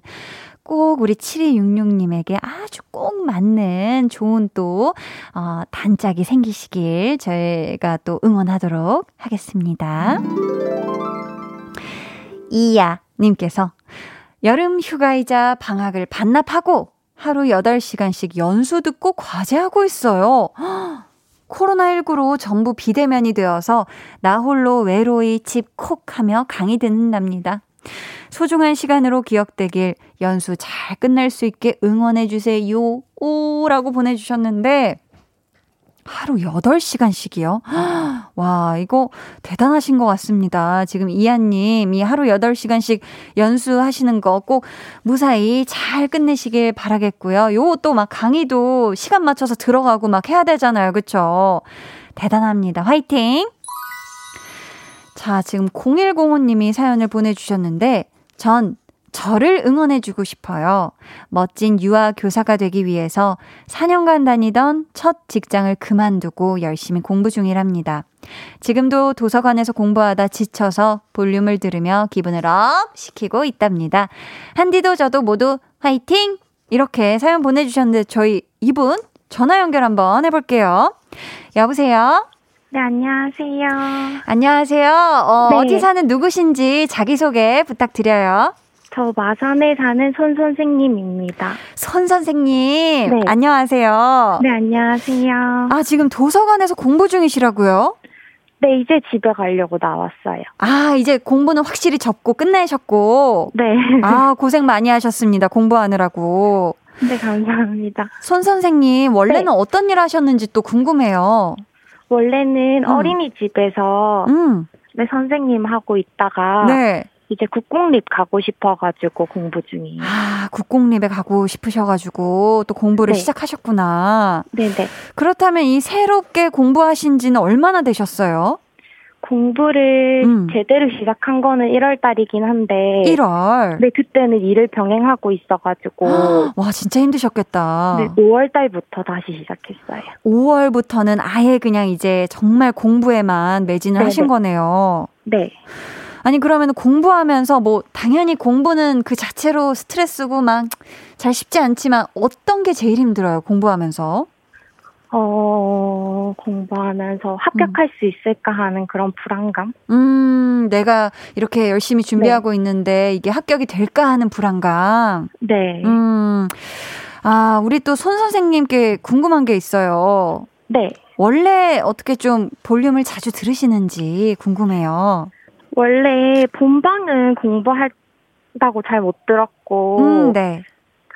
꼭 우리 7266님에게 아주 꼭 맞는 좋은 또, 어, 단짝이 생기시길 저희가 또 응원하도록 하겠습니다. 이야님께서 여름 휴가이자 방학을 반납하고 하루 8시간씩 연수 듣고 과제하고 있어요. (gasps) 코로나19로 전부 비대면이 되어서 나 홀로 외로이 집 콕 하며 강의 듣는답니다. 소중한 시간으로 기억되길 연수 잘 끝날 수 있게 응원해주세요. 오 라고 보내주셨는데, 하루 8시간씩이요? (gasps) 와, 이거 대단하신 것 같습니다. 지금 이한님, 이 하루 8시간씩 연수하시는 거 꼭 무사히 잘 끝내시길 바라겠고요. 요 또 막 강의도 시간 맞춰서 들어가고 막 해야 되잖아요. 그쵸? 대단합니다. 화이팅! 자, 지금 0105님이 사연을 보내주셨는데, 전 저를 응원해주고 싶어요. 멋진 유아 교사가 되기 위해서 4년간 다니던 첫 직장을 그만두고 열심히 공부 중이랍니다. 지금도 도서관에서 공부하다 지쳐서 볼륨을 들으며 기분을 up 시키고 있답니다. 한디도 저도 모두 화이팅! 이렇게 사연 보내주셨는데 저희 이분 전화 연결 한번 해볼게요. 여보세요? 네, 안녕하세요. 안녕하세요. 어, 네. 어디 사는 누구신지 자기소개 부탁드려요. 저 마산에 사는 손 선생님입니다. 손 선생님, 네. 안녕하세요. 네, 안녕하세요. 아, 지금 도서관에서 공부 중이시라고요? 네, 이제 집에 가려고 나왔어요. 아, 이제 공부는 확실히 접고 끝내셨고. 네. 아, 고생 많이 하셨습니다. 공부하느라고. 네, 감사합니다. 손 선생님, 원래는 네. 어떤 일 하셨는지 또 궁금해요. 원래는 음. 어린이집에서 음, 네, 선생님 하고 있다가 네. 이제 국공립 가고 싶어가지고 공부 중이에요. 아, 국공립에 가고 싶으셔가지고 또 공부를 네. 시작하셨구나. 네네. 그렇다면 이 새롭게 공부하신 지는 얼마나 되셨어요? 공부를 음. 제대로 시작한 거는 1월 달이긴 한데. 1월. 네, 그때는 일을 병행하고 있어 가지고. (gasps) 와, 진짜 힘드셨겠다. 네, 5월 달부터 다시 시작했어요. 5월부터는 아예 그냥 이제 정말 공부에만 매진을 네네. 하신 거네요. 네. 아니, 그러면 공부하면서 뭐, 당연히 공부는 그 자체로 스트레스고 막 잘 쉽지 않지만 어떤 게 제일 힘들어요, 공부하면서? 어, 공부하면서 합격할 수 있을까 하는 그런 불안감? 음, 내가 이렇게 열심히 준비하고 있는데 이게 합격이 될까 하는 불안감. 네. 음, 아, 우리 또 손 선생님께 궁금한 게 있어요. 네. 원래 어떻게 좀 볼륨을 자주 들으시는지 궁금해요. 원래 본방은 공부한다고 잘 못 들었고, 음, 네.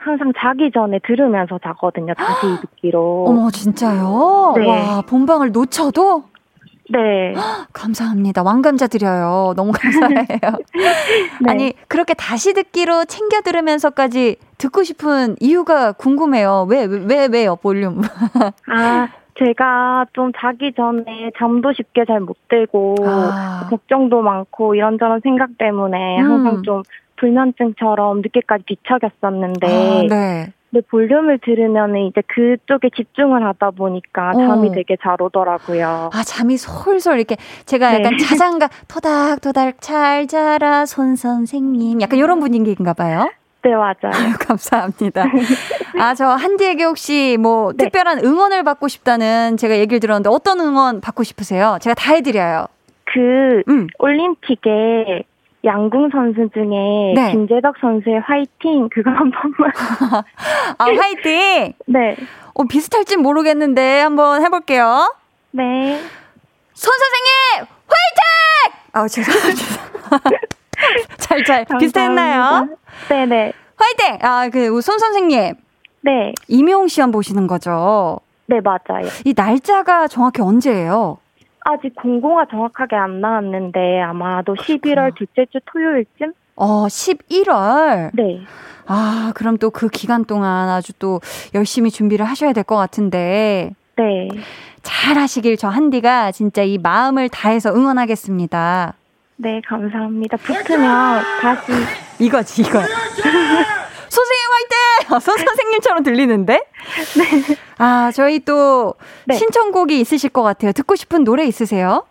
항상 자기 전에 들으면서 자거든요. 다시 듣기로. 어머, 진짜요? 네. 와, 본방을 놓쳐도? 네. 감사합니다. 왕감자 드려요. 너무 감사해요. (laughs) 네. 아니, 그렇게 다시 듣기로 챙겨 들으면서까지 듣고 싶은 이유가 궁금해요. 왜, 왜, 왜, 왜요, 볼륨? (laughs) 아, 제가 좀 자기 전에 잠도 쉽게 잘 못 들고, 아. 걱정도 많고, 이런저런 생각 때문에 음. 항상 좀 불면증처럼 늦게까지 뒤척였었는데, 아, 네. 근데 볼륨을 들으면 이제 그쪽에 집중을 하다 보니까 잠이 어. 되게 잘 오더라고요. 아, 잠이 솔솔 이렇게 제가 네. 약간 자장가 (laughs) 토닥토닥 잘 자라 손 선생님 약간 이런 분위기인가 봐요. 네, 맞아요. (laughs) 아유, 감사합니다. 아, 저 한디에게 혹시 뭐 네. 특별한 응원을 받고 싶다는 제가 얘기를 들었는데 어떤 응원 받고 싶으세요? 제가 다 해드려요. 그 음. 올림픽에 양궁 선수 중에 네. 김재덕 선수의 화이팅 그거 한 번만. (laughs) 아, 화이팅! 네. 어, 비슷할진 모르겠는데 한번 해볼게요. 네. 손 선생님! 아, 죄송합니다. (laughs) 잘, 잘, 비슷했나요? 네네. 화이팅! 아, 그, 손 선생님. 네. 임용 시험 보시는 거죠? 네, 맞아요. 이 날짜가 정확히 언제예요? 아직 공고가 정확하게 안 나왔는데 아마도 11월 둘째 주 토요일쯤? 어, 11월. 네. 아, 그럼 또 그 기간 동안 아주 또 열심히 준비를 하셔야 될 것 같은데. 네. 잘 하시길 저 한디가 진짜 이 마음을 다해서 응원하겠습니다. 네, 감사합니다. 붙으면 다시 이거지, 이거. 화이팅! 어, 선 선생님처럼 들리는데? 네. 아, 저희 또 네. 신청곡이 있으실 것 같아요. 듣고 싶은 노래 있으세요?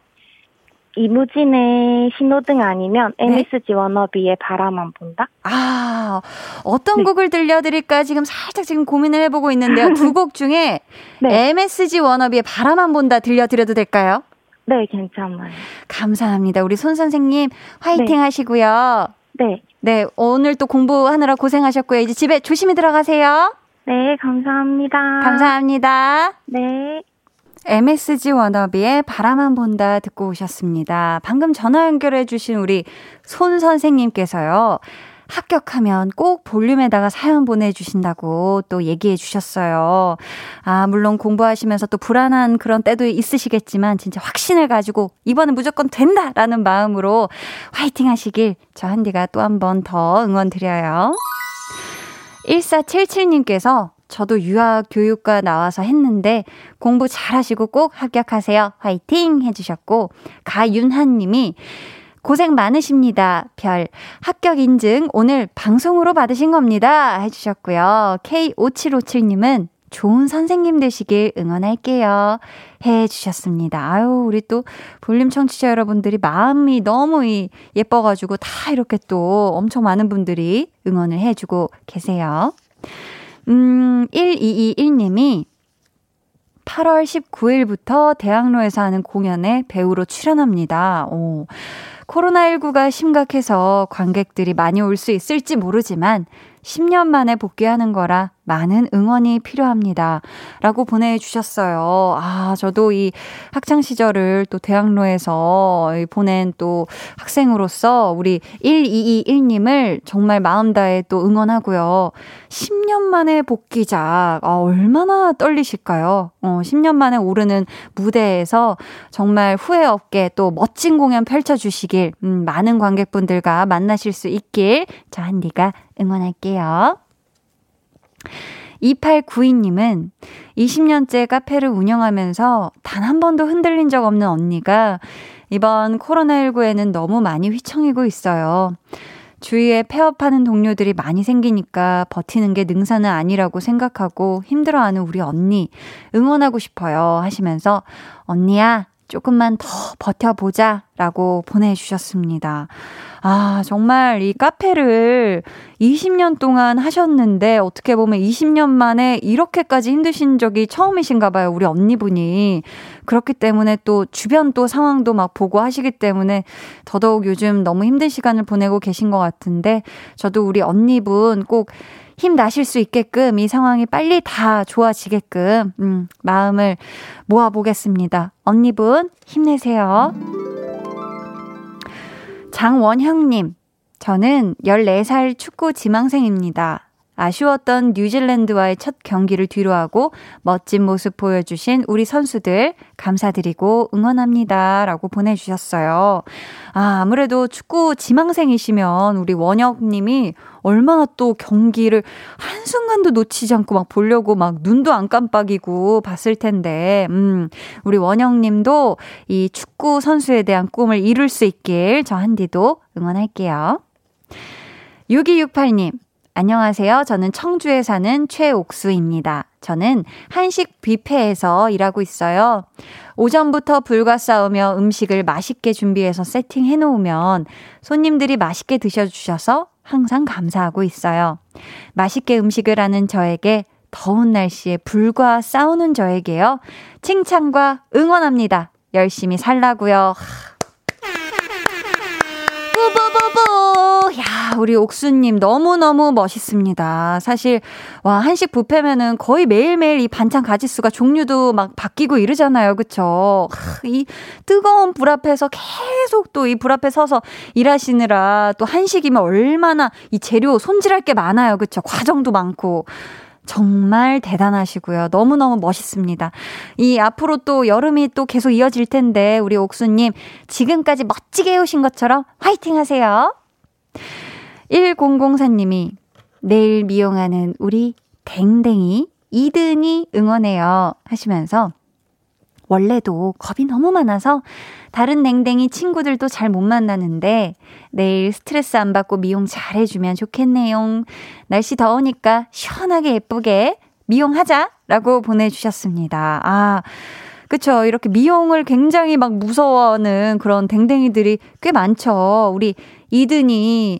이무진의 신호등 아니면 네. MSG 워너비의 바라만 본다? 아, 어떤 네. 곡을 들려드릴까 지금 살짝 지금 고민을 해보고 있는데요. 두 (laughs) 곡 중에 네. MSG 워너비의 바라만 본다 들려드려도 될까요? 네, 괜찮아요. 감사합니다. 우리 손 선생님 화이팅 네. 하시고요. 네. 네, 오늘 또 공부하느라 고생하셨고요. 이제 집에 조심히 들어가세요. 네, 감사합니다. 감사합니다. 네. MSG 워너비의 바라만 본다 듣고 오셨습니다. 방금 전화 연결해 주신 우리 손 선생님께서요. 합격하면 꼭 볼륨에다가 사연 보내주신다고 또 얘기해 주셨어요. 아, 물론 공부하시면서 또 불안한 그런 때도 있으시겠지만 진짜 확신을 가지고 이번엔 무조건 된다라는 마음으로 화이팅 하시길 저 한디가 또 한 번 더 응원 드려요. 1477님께서 저도 유아 교육과 나와서 했는데 공부 잘하시고 꼭 합격하세요. 화이팅 해주셨고 가윤한 님이 고생 많으십니다. 별 합격 인증 오늘 방송으로 받으신 겁니다. 해주셨고요. K5757님은 좋은 선생님 되시길 응원할게요. 해 주셨습니다. 아유, 우리 또 볼륨 청취자 여러분들이 마음이 너무 이 예뻐가지고 다 이렇게 또 엄청 많은 분들이 응원을 해주고 계세요. 음, 1221님이 8월 19일부터 대학로에서 하는 공연에 배우로 출연합니다. 오. 코로나19가 심각해서 관객들이 많이 올 수 있을지 모르지만 10년 만에 복귀하는 거라 많은 응원이 필요합니다. 라고 보내주셨어요. 아, 저도 이 학창시절을 또 대학로에서 보낸 또 학생으로서 우리 1221님을 정말 마음 다해 또 응원하고요. 10년 만에 복귀작. 아, 얼마나 떨리실까요? 어, 10년 만에 오르는 무대에서 정말 후회 없게 또 멋진 공연 펼쳐주시길, 음, 많은 관객분들과 만나실 수 있길, 저 한디가 응원할게요. 2892님은 20년째 카페를 운영하면서 단 한 번도 흔들린 적 없는 언니가 이번 코로나19에는 너무 많이 휘청이고 있어요. 주위에 폐업하는 동료들이 많이 생기니까 버티는 게 능사는 아니라고 생각하고 힘들어하는 우리 언니 응원하고 싶어요 하시면서 언니야 조금만 더 버텨보자 라고 보내주셨습니다. 아, 정말 이 카페를 20년 동안 하셨는데 어떻게 보면 20년 만에 이렇게까지 힘드신 적이 처음이신가 봐요. 우리 언니분이. 그렇기 때문에 또 주변 또 상황도 막 보고 하시기 때문에 더더욱 요즘 너무 힘든 시간을 보내고 계신 것 같은데 저도 우리 언니분 꼭 힘 나실 수 있게끔 이 상황이 빨리 다 좋아지게끔 음, 마음을 모아보겠습니다. 언니분 힘내세요. 장원형님, 저는 14살 축구 지망생입니다. 아쉬웠던 뉴질랜드와의 첫 경기를 뒤로하고 멋진 모습 보여주신 우리 선수들 감사드리고 응원합니다. 라고 보내주셨어요. 아, 아무래도 축구 지망생이시면 우리 원혁님이 얼마나 또 경기를 한순간도 놓치지 않고 막 보려고 막 눈도 안 깜빡이고 봤을 텐데, 음, 우리 원영님도 이 축구 선수에 대한 꿈을 이룰 수 있길 저 한디도 응원할게요. 6268님, 안녕하세요. 저는 청주에 사는 최옥수입니다. 저는 한식 뷔페에서 일하고 있어요. 오전부터 불과 싸우며 음식을 맛있게 준비해서 세팅해 놓으면 손님들이 맛있게 드셔주셔서 항상 감사하고 있어요. 맛있게 음식을 하는 저에게 더운 날씨에 불과 싸우는 저에게요. 칭찬과 응원합니다. 열심히 살라고요. 아, 우리 옥수님 너무너무 멋있습니다. 사실, 와, 한식 뷔페면은 거의 매일매일 이 반찬 가짓수가 종류도 막 바뀌고 이러잖아요. 그쵸? 이 뜨거운 불 앞에서 계속 또 이 불 앞에 서서 일하시느라 또 한식이면 얼마나 이 재료 손질할 게 많아요. 그쵸? 과정도 많고. 정말 대단하시고요. 너무너무 멋있습니다. 이 앞으로 또 여름이 또 계속 이어질 텐데, 우리 옥수님, 지금까지 멋지게 해오신 것처럼 화이팅 하세요. 1004님이 내일 미용하는 우리 댕댕이 이든이 응원해요 하시면서 원래도 겁이 너무 많아서 다른 댕댕이 친구들도 잘 못 만나는데 내일 스트레스 안 받고 미용 잘 해주면 좋겠네요. 날씨 더우니까 시원하게 예쁘게 미용하자 라고 보내주셨습니다. 아, 그쵸. 이렇게 미용을 굉장히 막 무서워하는 그런 댕댕이들이 꽤 많죠. 우리 이든이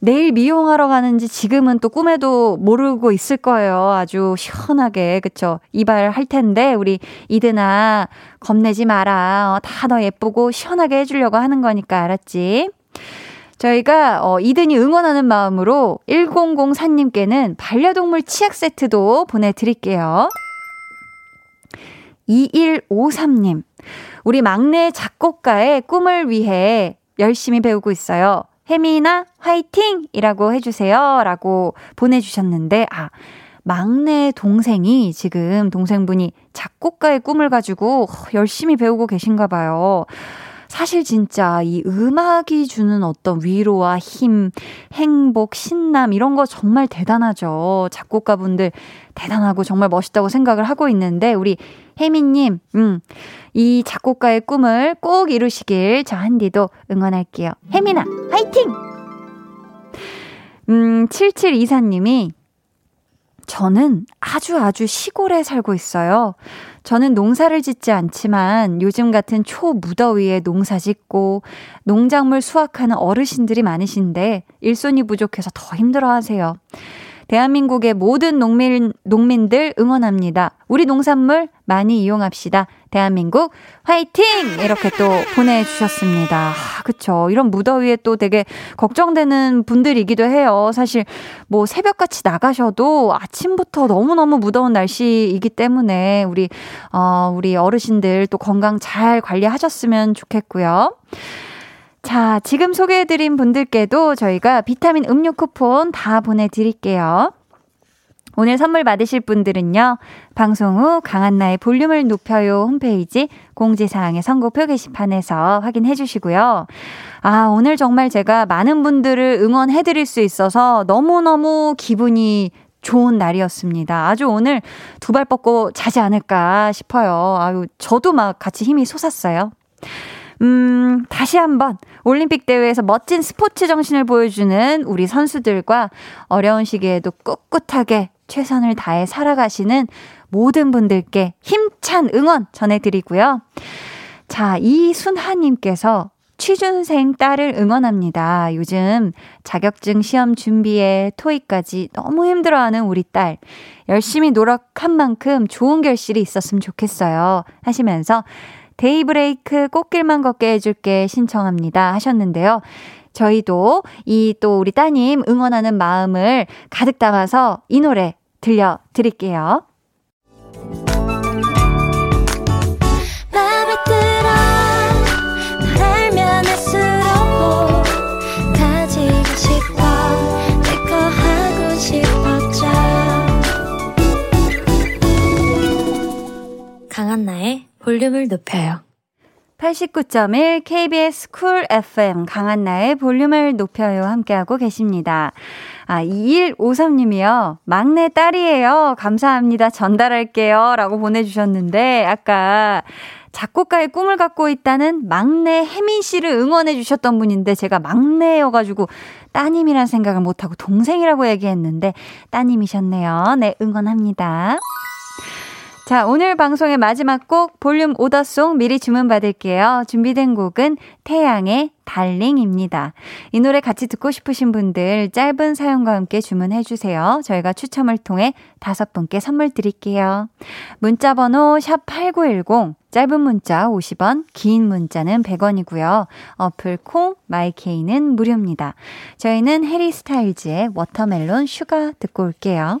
내일 미용하러 가는지 지금은 또 꿈에도 모르고 있을 거예요. 아주 시원하게, 그쵸? 이발 할 텐데, 우리 이드나, 겁내지 마라. 어, 다너 예쁘고 시원하게 해주려고 하는 거니까, 알았지? 저희가, 어, 이든이 응원하는 마음으로 1004님께는 반려동물 치약 세트도 보내드릴게요. 2153님. 우리 막내 작곡가의 꿈을 위해 열심히 배우고 있어요. 혜미나 화이팅! 이라고 해주세요. 라고 보내주셨는데, 아, 막내 동생이 지금 동생분이 작곡가의 꿈을 가지고 열심히 배우고 계신가 봐요. 사실 진짜 이 음악이 주는 어떤 위로와 힘, 행복, 신남 이런 거 정말 대단하죠. 작곡가분들 대단하고 정말 멋있다고 생각을 하고 있는데 우리 혜미님, 음, 이 작곡가의 꿈을 꼭 이루시길 저 한디도 응원할게요. 혜미나, 화이팅! 음, 7724님이 저는 아주 아주 시골에 살고 있어요. 저는 농사를 짓지 않지만 요즘 같은 초무더위에 농사 짓고 농작물 수확하는 어르신들이 많으신데 일손이 부족해서 더 힘들어 하세요. 대한민국의 모든 농민, 농민들 응원합니다. 우리 농산물 많이 이용합시다. 대한민국 화이팅! 이렇게 또 보내주셨습니다. 아, 그쵸. 이런 무더위에 또 되게 걱정되는 분들이기도 해요. 사실 뭐 새벽같이 나가셔도 아침부터 너무너무 무더운 날씨이기 때문에 우리, 어, 우리 어르신들 또 건강 잘 관리하셨으면 좋겠고요. 자, 지금 소개해드린 분들께도 저희가 비타민 음료 쿠폰 다 보내드릴게요. 오늘 선물 받으실 분들은요, 방송 후 강한나의 볼륨을 높여요 홈페이지 공지사항의 선고표 게시판에서 확인해 주시고요. 아, 오늘 정말 제가 많은 분들을 응원해 드릴 수 있어서 너무너무 기분이 좋은 날이었습니다. 아주 오늘 두 발 뻗고 자지 않을까 싶어요. 아유, 저도 막 같이 힘이 솟았어요. 음, 다시 한번 올림픽 대회에서 멋진 스포츠 정신을 보여주는 우리 선수들과 어려운 시기에도 꿋꿋하게 최선을 다해 살아가시는 모든 분들께 힘찬 응원 전해드리고요. 자, 이순하님께서 취준생 딸을 응원합니다. 요즘 자격증 시험 준비에 토익까지 너무 힘들어하는 우리 딸. 열심히 노력한 만큼 좋은 결실이 있었으면 좋겠어요. 하시면서 데이브레이크 꽃길만 걷게 해줄게 신청합니다 하셨는데요. 저희도 이 또 우리 따님 응원하는 마음을 가득 담아서 이 노래 들려드릴게요. 강한나의 볼륨을 높여요. 89.1 KBS 쿨 FM 강한나의 볼륨을 높여요 함께하고 계십니다. 아, 2153님이요. 막내 딸이에요. 감사합니다. 전달할게요. 라고 보내주셨는데, 아까 작곡가의 꿈을 갖고 있다는 막내 혜민 씨를 응원해 주셨던 분인데, 제가 막내여가지고 따님이란 생각을 못하고 동생이라고 얘기했는데, 따님이셨네요. 네, 응원합니다. 자, 오늘 방송의 마지막 곡 볼륨 오더송 미리 주문 받을게요. 준비된 곡은 태양의 달링입니다. 이 노래 같이 듣고 싶으신 분들 짧은 사연과 함께 주문해 주세요. 저희가 추첨을 통해 다섯 분께 선물 드릴게요. 문자 번호 샵 8910 짧은 문자 50원, 긴 문자는 100원이고요. 어플 콩 마이케이는 무료입니다. 저희는 해리 스타일즈의 Watermelon Sugar 듣고 올게요.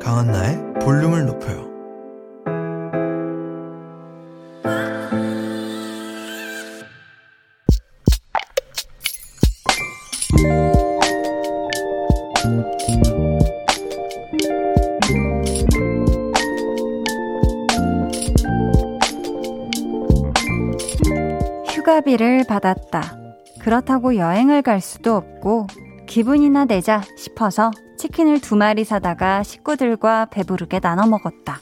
강한나의 볼륨을 높여요. 휴가비를 받았다. 그렇다고 여행을 갈 수도 없고 기분이나 내자 싶어서 치킨을 두 마리 사다가 식구들과 배부르게 나눠 먹었다.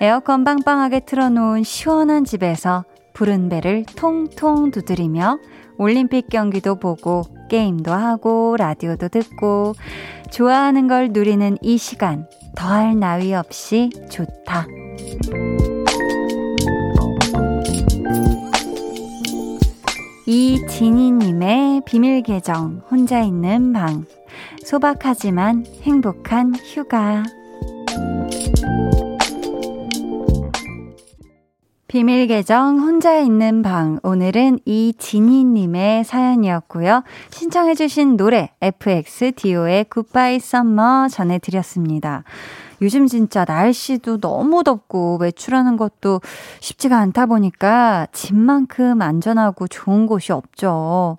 에어컨 빵빵하게 틀어놓은 시원한 집에서 부른 배를 통통 두드리며 올림픽 경기도 보고 게임도 하고 라디오도 듣고 좋아하는 걸 누리는 이 시간 더할 나위 없이 좋다. 이진희님의 비밀 계정 혼자 있는 방. 소박하지만 행복한 휴가. 비밀 계정 혼자 있는 방. 오늘은 이진희 님의 사연이었고요. 신청해 주신 노래 FXDO의 굿바이 썸머 전해 드렸습니다 요즘 진짜 날씨도 너무 덥고 외출하는 것도 쉽지가 않다 보니까 집만큼 안전하고 좋은 곳이 없죠.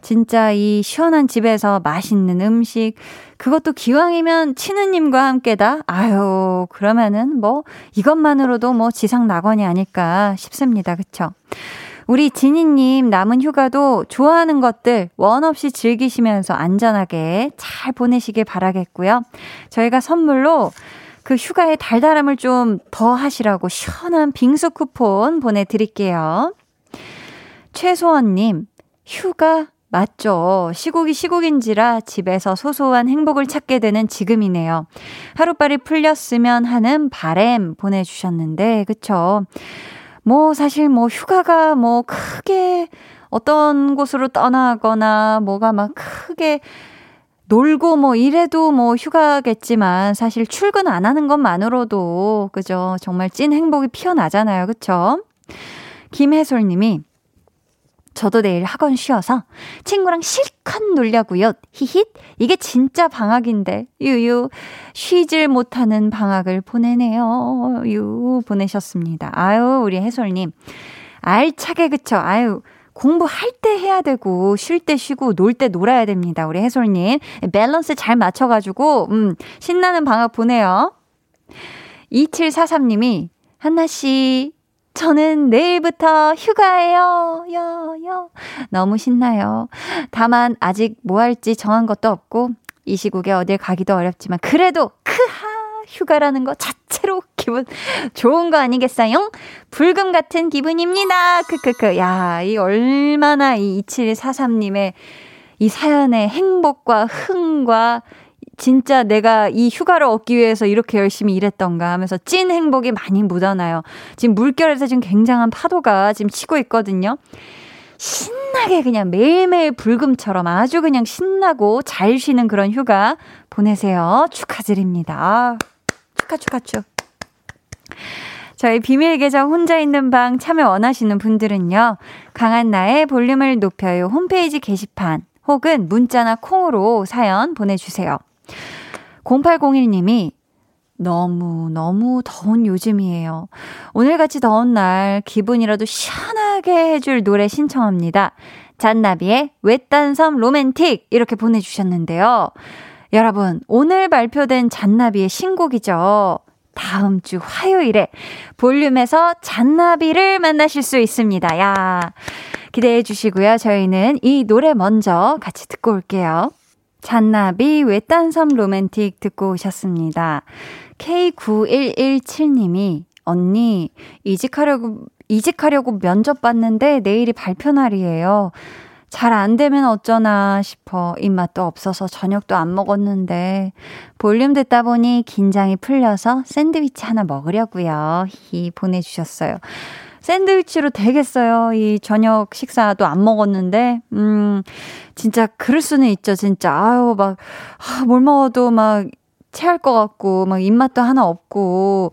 진짜 이 시원한 집에서 맛있는 음식, 그것도 기왕이면 치느님과 함께다? 아유, 그러면은 뭐, 이것만으로도 뭐 지상 낙원이 아닐까 싶습니다. 그쵸? 우리 진희님 남은 휴가도 좋아하는 것들 원 없이 즐기시면서 안전하게 잘 보내시길 바라겠고요. 저희가 선물로 그 휴가의 달달함을 좀 더 하시라고 시원한 빙수 쿠폰 보내드릴게요. 최소원님, 휴가 맞죠. 시국이 시국인지라 집에서 소소한 행복을 찾게 되는 지금이네요. 하루빨리 풀렸으면 하는 바램 보내주셨는데, 그쵸? 뭐, 사실 뭐, 휴가가 뭐, 크게 어떤 곳으로 떠나거나, 뭐가 막 크게 놀고 뭐 이래도 뭐 휴가겠지만 사실 출근 안 하는 것만으로도, 그죠? 정말 찐 행복이 피어나잖아요. 그쵸? 김혜솔 님이 저도 내일 학원 쉬어서 친구랑 실컷 놀려고요. 히힛. 이게 진짜 방학인데. 유유. 쉬질 못하는 방학을 보내네요. 유 보내셨습니다. 아유, 우리 해솔 님. 알차게 그쵸? 아유. 공부할 때 해야 되고 쉴 때 쉬고 놀 때 놀아야 됩니다. 우리 해솔 님 밸런스 잘 맞춰 가지고 음 신나는 방학 보내요. 2743님이 한나 씨 저는 내일부터 휴가예요. 요, 요. 너무 신나요. 다만 아직 뭐 할지 정한 것도 없고 이 시국에 어딜 가기도 어렵지만 그래도 크하 휴가라는 것 자체로 기분 좋은 거 아니겠어요? 불금 같은 기분입니다. 크크크. 야, 이 얼마나 이 2743님의 이 사연의 행복과 흥과 진짜 내가 이 휴가를 얻기 위해서 이렇게 열심히 일했던가 하면서 찐 행복이 많이 묻어나요. 지금 물결에서 지금 굉장한 파도가 지금 치고 있거든요. 신나게 그냥 매일매일 불금처럼 아주 그냥 신나고 잘 쉬는 그런 휴가 보내세요. 축하드립니다. 축하, 축하, 축. 저희 비밀 계정 혼자 있는 방 참여 원하시는 분들은요. 강한 나의 볼륨을 높여요 홈페이지 게시판 혹은 문자나 콩으로 사연 보내주세요. 0801님이 너무, 너무 더운 요즘이에요. 오늘같이 더운 날 기분이라도 시원하게 해줄 노래 신청합니다. 잔나비의 외딴 섬 로맨틱 이렇게 보내주셨는데요. 여러분, 오늘 발표된 잔나비의 신곡이죠. 다음 주 화요일에 볼륨에서 잔나비를 만나실 수 있습니다. 야, 기대해 주시고요. 저희는 이 노래 먼저 같이 듣고 올게요. 잔나비 외딴섬 로맨틱 듣고 오셨습니다. K9117님이 언니 이직하려고 이직하려고 면접 봤는데 내일이 발표 날이에요. 잘 안 되면 어쩌나 싶어 입맛도 없어서 저녁도 안 먹었는데 볼륨 듣다 보니 긴장이 풀려서 샌드위치 하나 먹으려고요. 히 보내주셨어요. 샌드위치로 되겠어요. 이 저녁 식사도 안 먹었는데, 음, 진짜 그럴 수는 있죠, 진짜. 아유, 막, 아, 뭘 먹어도 막 체할 것 같고, 막 입맛도 하나 없고,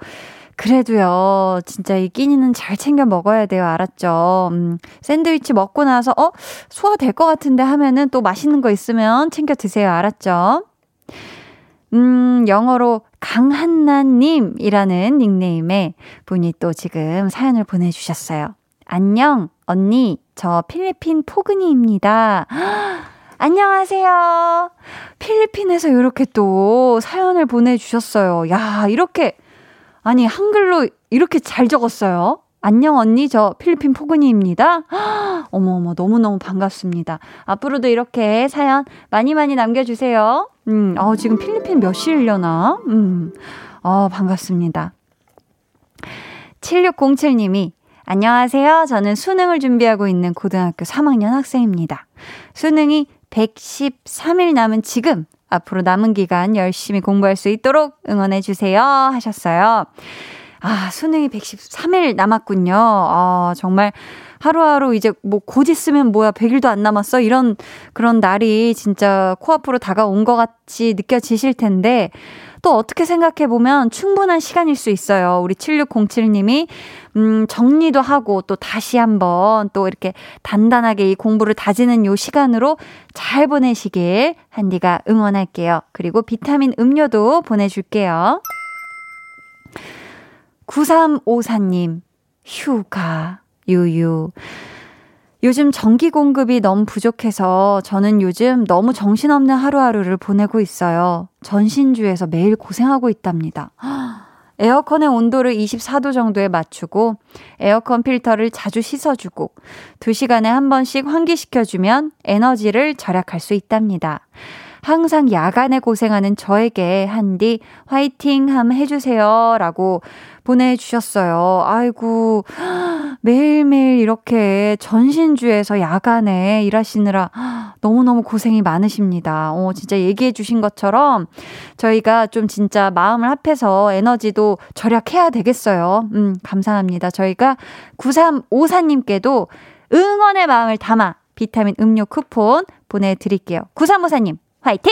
그래도요, 진짜 이 끼니는 잘 챙겨 먹어야 돼요. 알았죠? 음, 샌드위치 먹고 나서, 어? 소화될 것 같은데 하면은 또 맛있는 거 있으면 챙겨 드세요. 알았죠? 음, 영어로 강한나님이라는 닉네임의 분이 또 지금 사연을 보내주셨어요. 안녕, 언니. 저 필리핀 포근이입니다. (gasps) 안녕하세요. 필리핀에서 이렇게 또 사연을 보내주셨어요. 야, 이렇게, 아니, 한글로 이렇게 잘 적었어요. 안녕, 언니. 저 필리핀 포근이입니다. (gasps) 어머어머, 너무너무 반갑습니다. 앞으로도 이렇게 사연 많이 많이 남겨주세요. 음, 어, 지금 필리핀 몇 시일려나? 음, 어, 반갑습니다. 7607님이 안녕하세요. 저는 수능을 준비하고 있는 고등학교 3학년 학생입니다. 수능이 113일 남은 지금 앞으로 남은 기간 열심히 공부할 수 있도록 응원해 주세요 하셨어요. 아, 수능이 113일 남았군요. 아, 정말 하루하루 이제 뭐 곧 있으면 뭐야 100일도 안 남았어 이런 그런 날이 진짜 코앞으로 다가온 것 같이 느껴지실 텐데 또 어떻게 생각해 보면 충분한 시간일 수 있어요. 우리 7607님이 음 정리도 하고 또 다시 한번 또 이렇게 단단하게 이 공부를 다지는 요 시간으로 잘 보내시길 한디가 응원할게요. 그리고 비타민 음료도 보내줄게요. 9354님, 휴가. 유유. 요즘 전기 공급이 너무 부족해서 저는 요즘 너무 정신없는 하루하루를 보내고 있어요. 전신주에서 매일 고생하고 있답니다. (gasps) 에어컨의 온도를 24도 정도에 맞추고 에어컨 필터를 자주 씻어주고 2시간에 한 번씩 환기시켜주면 에너지를 절약할 수 있답니다. 항상 야간에 고생하는 저에게 한디 화이팅 함 해주세요. 라고 보내주셨어요. 아이고, 매일매일 이렇게 전신주에서 야간에 일하시느라 너무너무 고생이 많으십니다. 어, 진짜 얘기해 주신 것처럼 저희가 좀 진짜 마음을 합해서 에너지도 절약해야 되겠어요. 음, 감사합니다. 저희가 9354님께도 응원의 마음을 담아 비타민 음료 쿠폰 보내드릴게요. 9354님, 화이팅!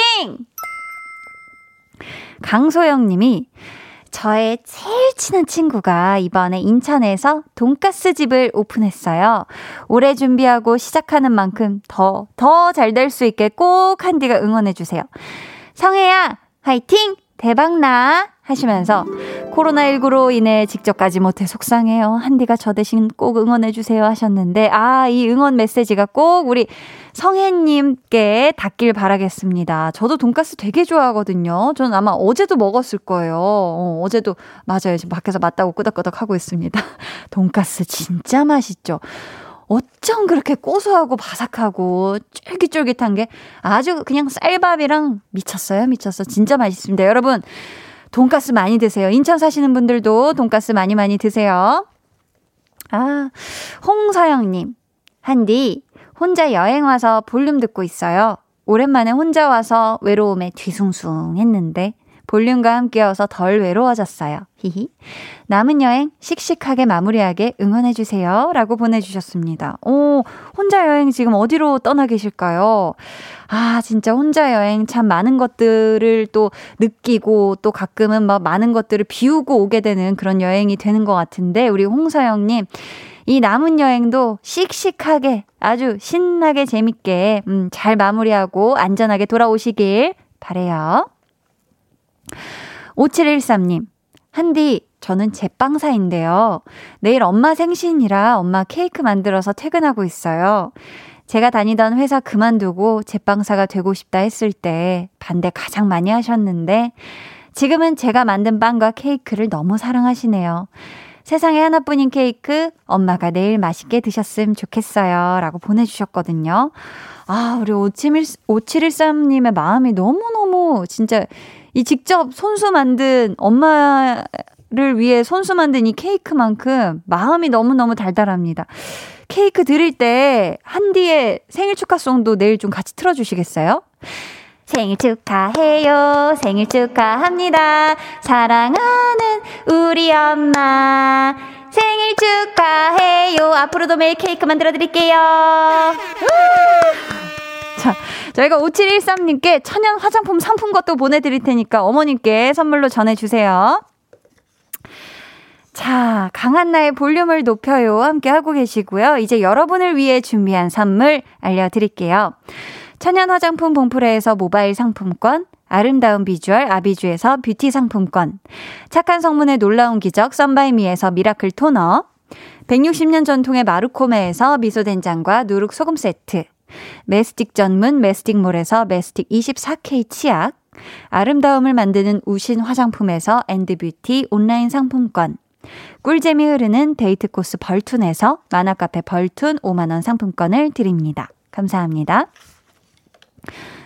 강소영 님이 저의 제일 친한 친구가 이번에 인천에서 돈가스 집을 오픈했어요. 올해 준비하고 시작하는 만큼 더, 더 잘 될 수 있게 꼭 한디가 응원해주세요. 성혜야, 화이팅! 대박나! 하시면서 코로나19로 인해 직접 가지 못해 속상해요. 한디가 저 대신 꼭 응원해주세요 하셨는데, 아, 이 응원 메시지가 꼭 우리 성혜님께 닿길 바라겠습니다. 저도 돈가스 되게 좋아하거든요. 저는 아마 어제도 먹었을 거예요. 어, 어제도, 맞아요. 지금 밖에서 맞다고 끄덕끄덕 하고 있습니다. (laughs) 돈가스 진짜 맛있죠. 어쩜 그렇게 고소하고 바삭하고 쫄깃쫄깃한 게 아주 그냥 쌀밥이랑 미쳤어요. 미쳤어. 진짜 맛있습니다. 여러분, 돈가스 많이 드세요. 인천 사시는 분들도 돈가스 많이 많이 드세요. 아, 홍서영님. 한디, 혼자 여행 와서 볼륨 듣고 있어요. 오랜만에 혼자 와서 외로움에 뒤숭숭 했는데, 볼륨과 함께여서 덜 외로워졌어요. 히히. 남은 여행 씩씩하게 마무리하게 응원해주세요. 라고 보내주셨습니다. 오, 혼자 여행 지금 어디로 떠나 계실까요? 아, 진짜 혼자 여행 참 많은 것들을 또 느끼고 또 가끔은 막 많은 것들을 비우고 오게 되는 그런 여행이 되는 것 같은데, 우리 홍서영님. 이 남은 여행도 씩씩하게 아주 신나게 재밌게 음, 잘 마무리하고 안전하게 돌아오시길 바래요. 5713님, 한디, 저는 제빵사인데요. 내일 엄마 생신이라 엄마 케이크 만들어서 퇴근하고 있어요. 제가 다니던 회사 그만두고 제빵사가 되고 싶다 했을 때 반대 가장 많이 하셨는데, 지금은 제가 만든 빵과 케이크를 너무 사랑하시네요. 세상에 하나뿐인 케이크, 엄마가 내일 맛있게 드셨으면 좋겠어요. 라고 보내주셨거든요. 아, 우리 5713님의 마음이 너무너무 진짜 이 직접 손수 만든 엄마를 위해 손수 만든 이 케이크만큼 마음이 너무너무 달달합니다. 케이크 드릴 때 한디의 생일 축하송도 내일 좀 같이 틀어주시겠어요? 생일 축하해요. 생일 축하합니다. 사랑하는 우리 엄마. 생일 축하해요. 앞으로도 매일 케이크 만들어 드릴게요. (laughs) 자, 저희가 5713님께 천연 화장품 상품것도 보내드릴 테니까 어머님께 선물로 전해주세요. 자, 강한나의 볼륨을 높여요. 함께 하고 계시고요. 이제 여러분을 위해 준비한 선물 알려드릴게요. 천연 화장품 봉프레에서 모바일 상품권, 아름다운 비주얼 아비주에서 뷰티 상품권, 착한 성분의 놀라운 기적 썬바이미에서 miracle toner, 160년 전통의 마루코메에서 미소된장과 누룩소금 세트, 메스틱 전문 메스틱몰에서 메스틱 24K 치약, 아름다움을 만드는 우신 화장품에서 엔드뷰티 온라인 상품권, 꿀잼이 흐르는 데이트 코스 벌툰에서 만화카페 벌툰 5만원 상품권을 드립니다. 감사합니다.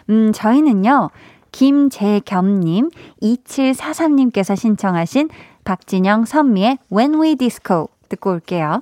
음, 저희는요, 김재겸님, 2743님께서 신청하신 박진영 선미의 When We Disco 듣고 올게요.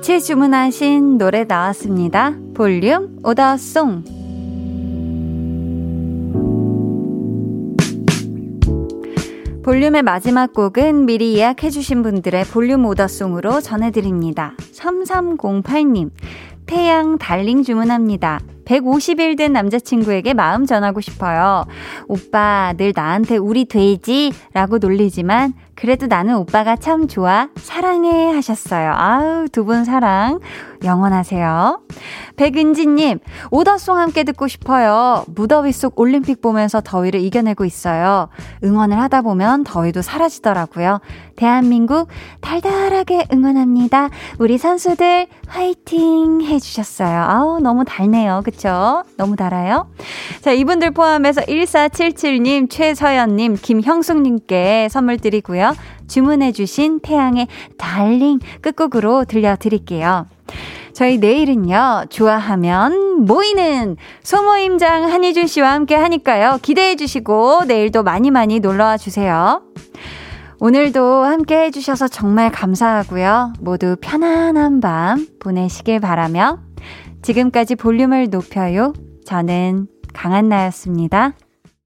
같이 주문하신 노래 나왔습니다. 볼륨 오더송. 볼륨의 마지막 곡은 미리 예약해주신 분들의 볼륨 오더송으로 전해드립니다. 3308님, 태양 달링 주문합니다. 150일 된 남자친구에게 마음 전하고 싶어요. 오빠, 늘 나한테 우리 돼지? 라고 놀리지만, 그래도 나는 오빠가 참 좋아. 사랑해. 하셨어요. 아우, 두 분 사랑. 영원하세요. 백은지님, 오더송 함께 듣고 싶어요. 무더위 속 올림픽 보면서 더위를 이겨내고 있어요. 응원을 하다 보면 더위도 사라지더라고요. 대한민국 달달하게 응원합니다. 우리 선수들 화이팅 해주셨어요. 아우, 너무 달네요. 그쵸? 너무 달아요. 자, 이분들 포함해서 1477님, 최서연님, 김형숙님께 선물 드리 주문해주신 태양의 달링 끝곡으로 들려드릴게요. 저희 내일은요, 좋아하면 모이는 소모임장 한희준 씨와 함께 하니까요. 기대해 주시고 내일도 많이 많이 놀러와 주세요. 오늘도 함께 해주셔서 정말 감사하고요. 모두 편안한 밤 보내시길 바라며 지금까지 볼륨을 높여요. 저는 강한나였습니다.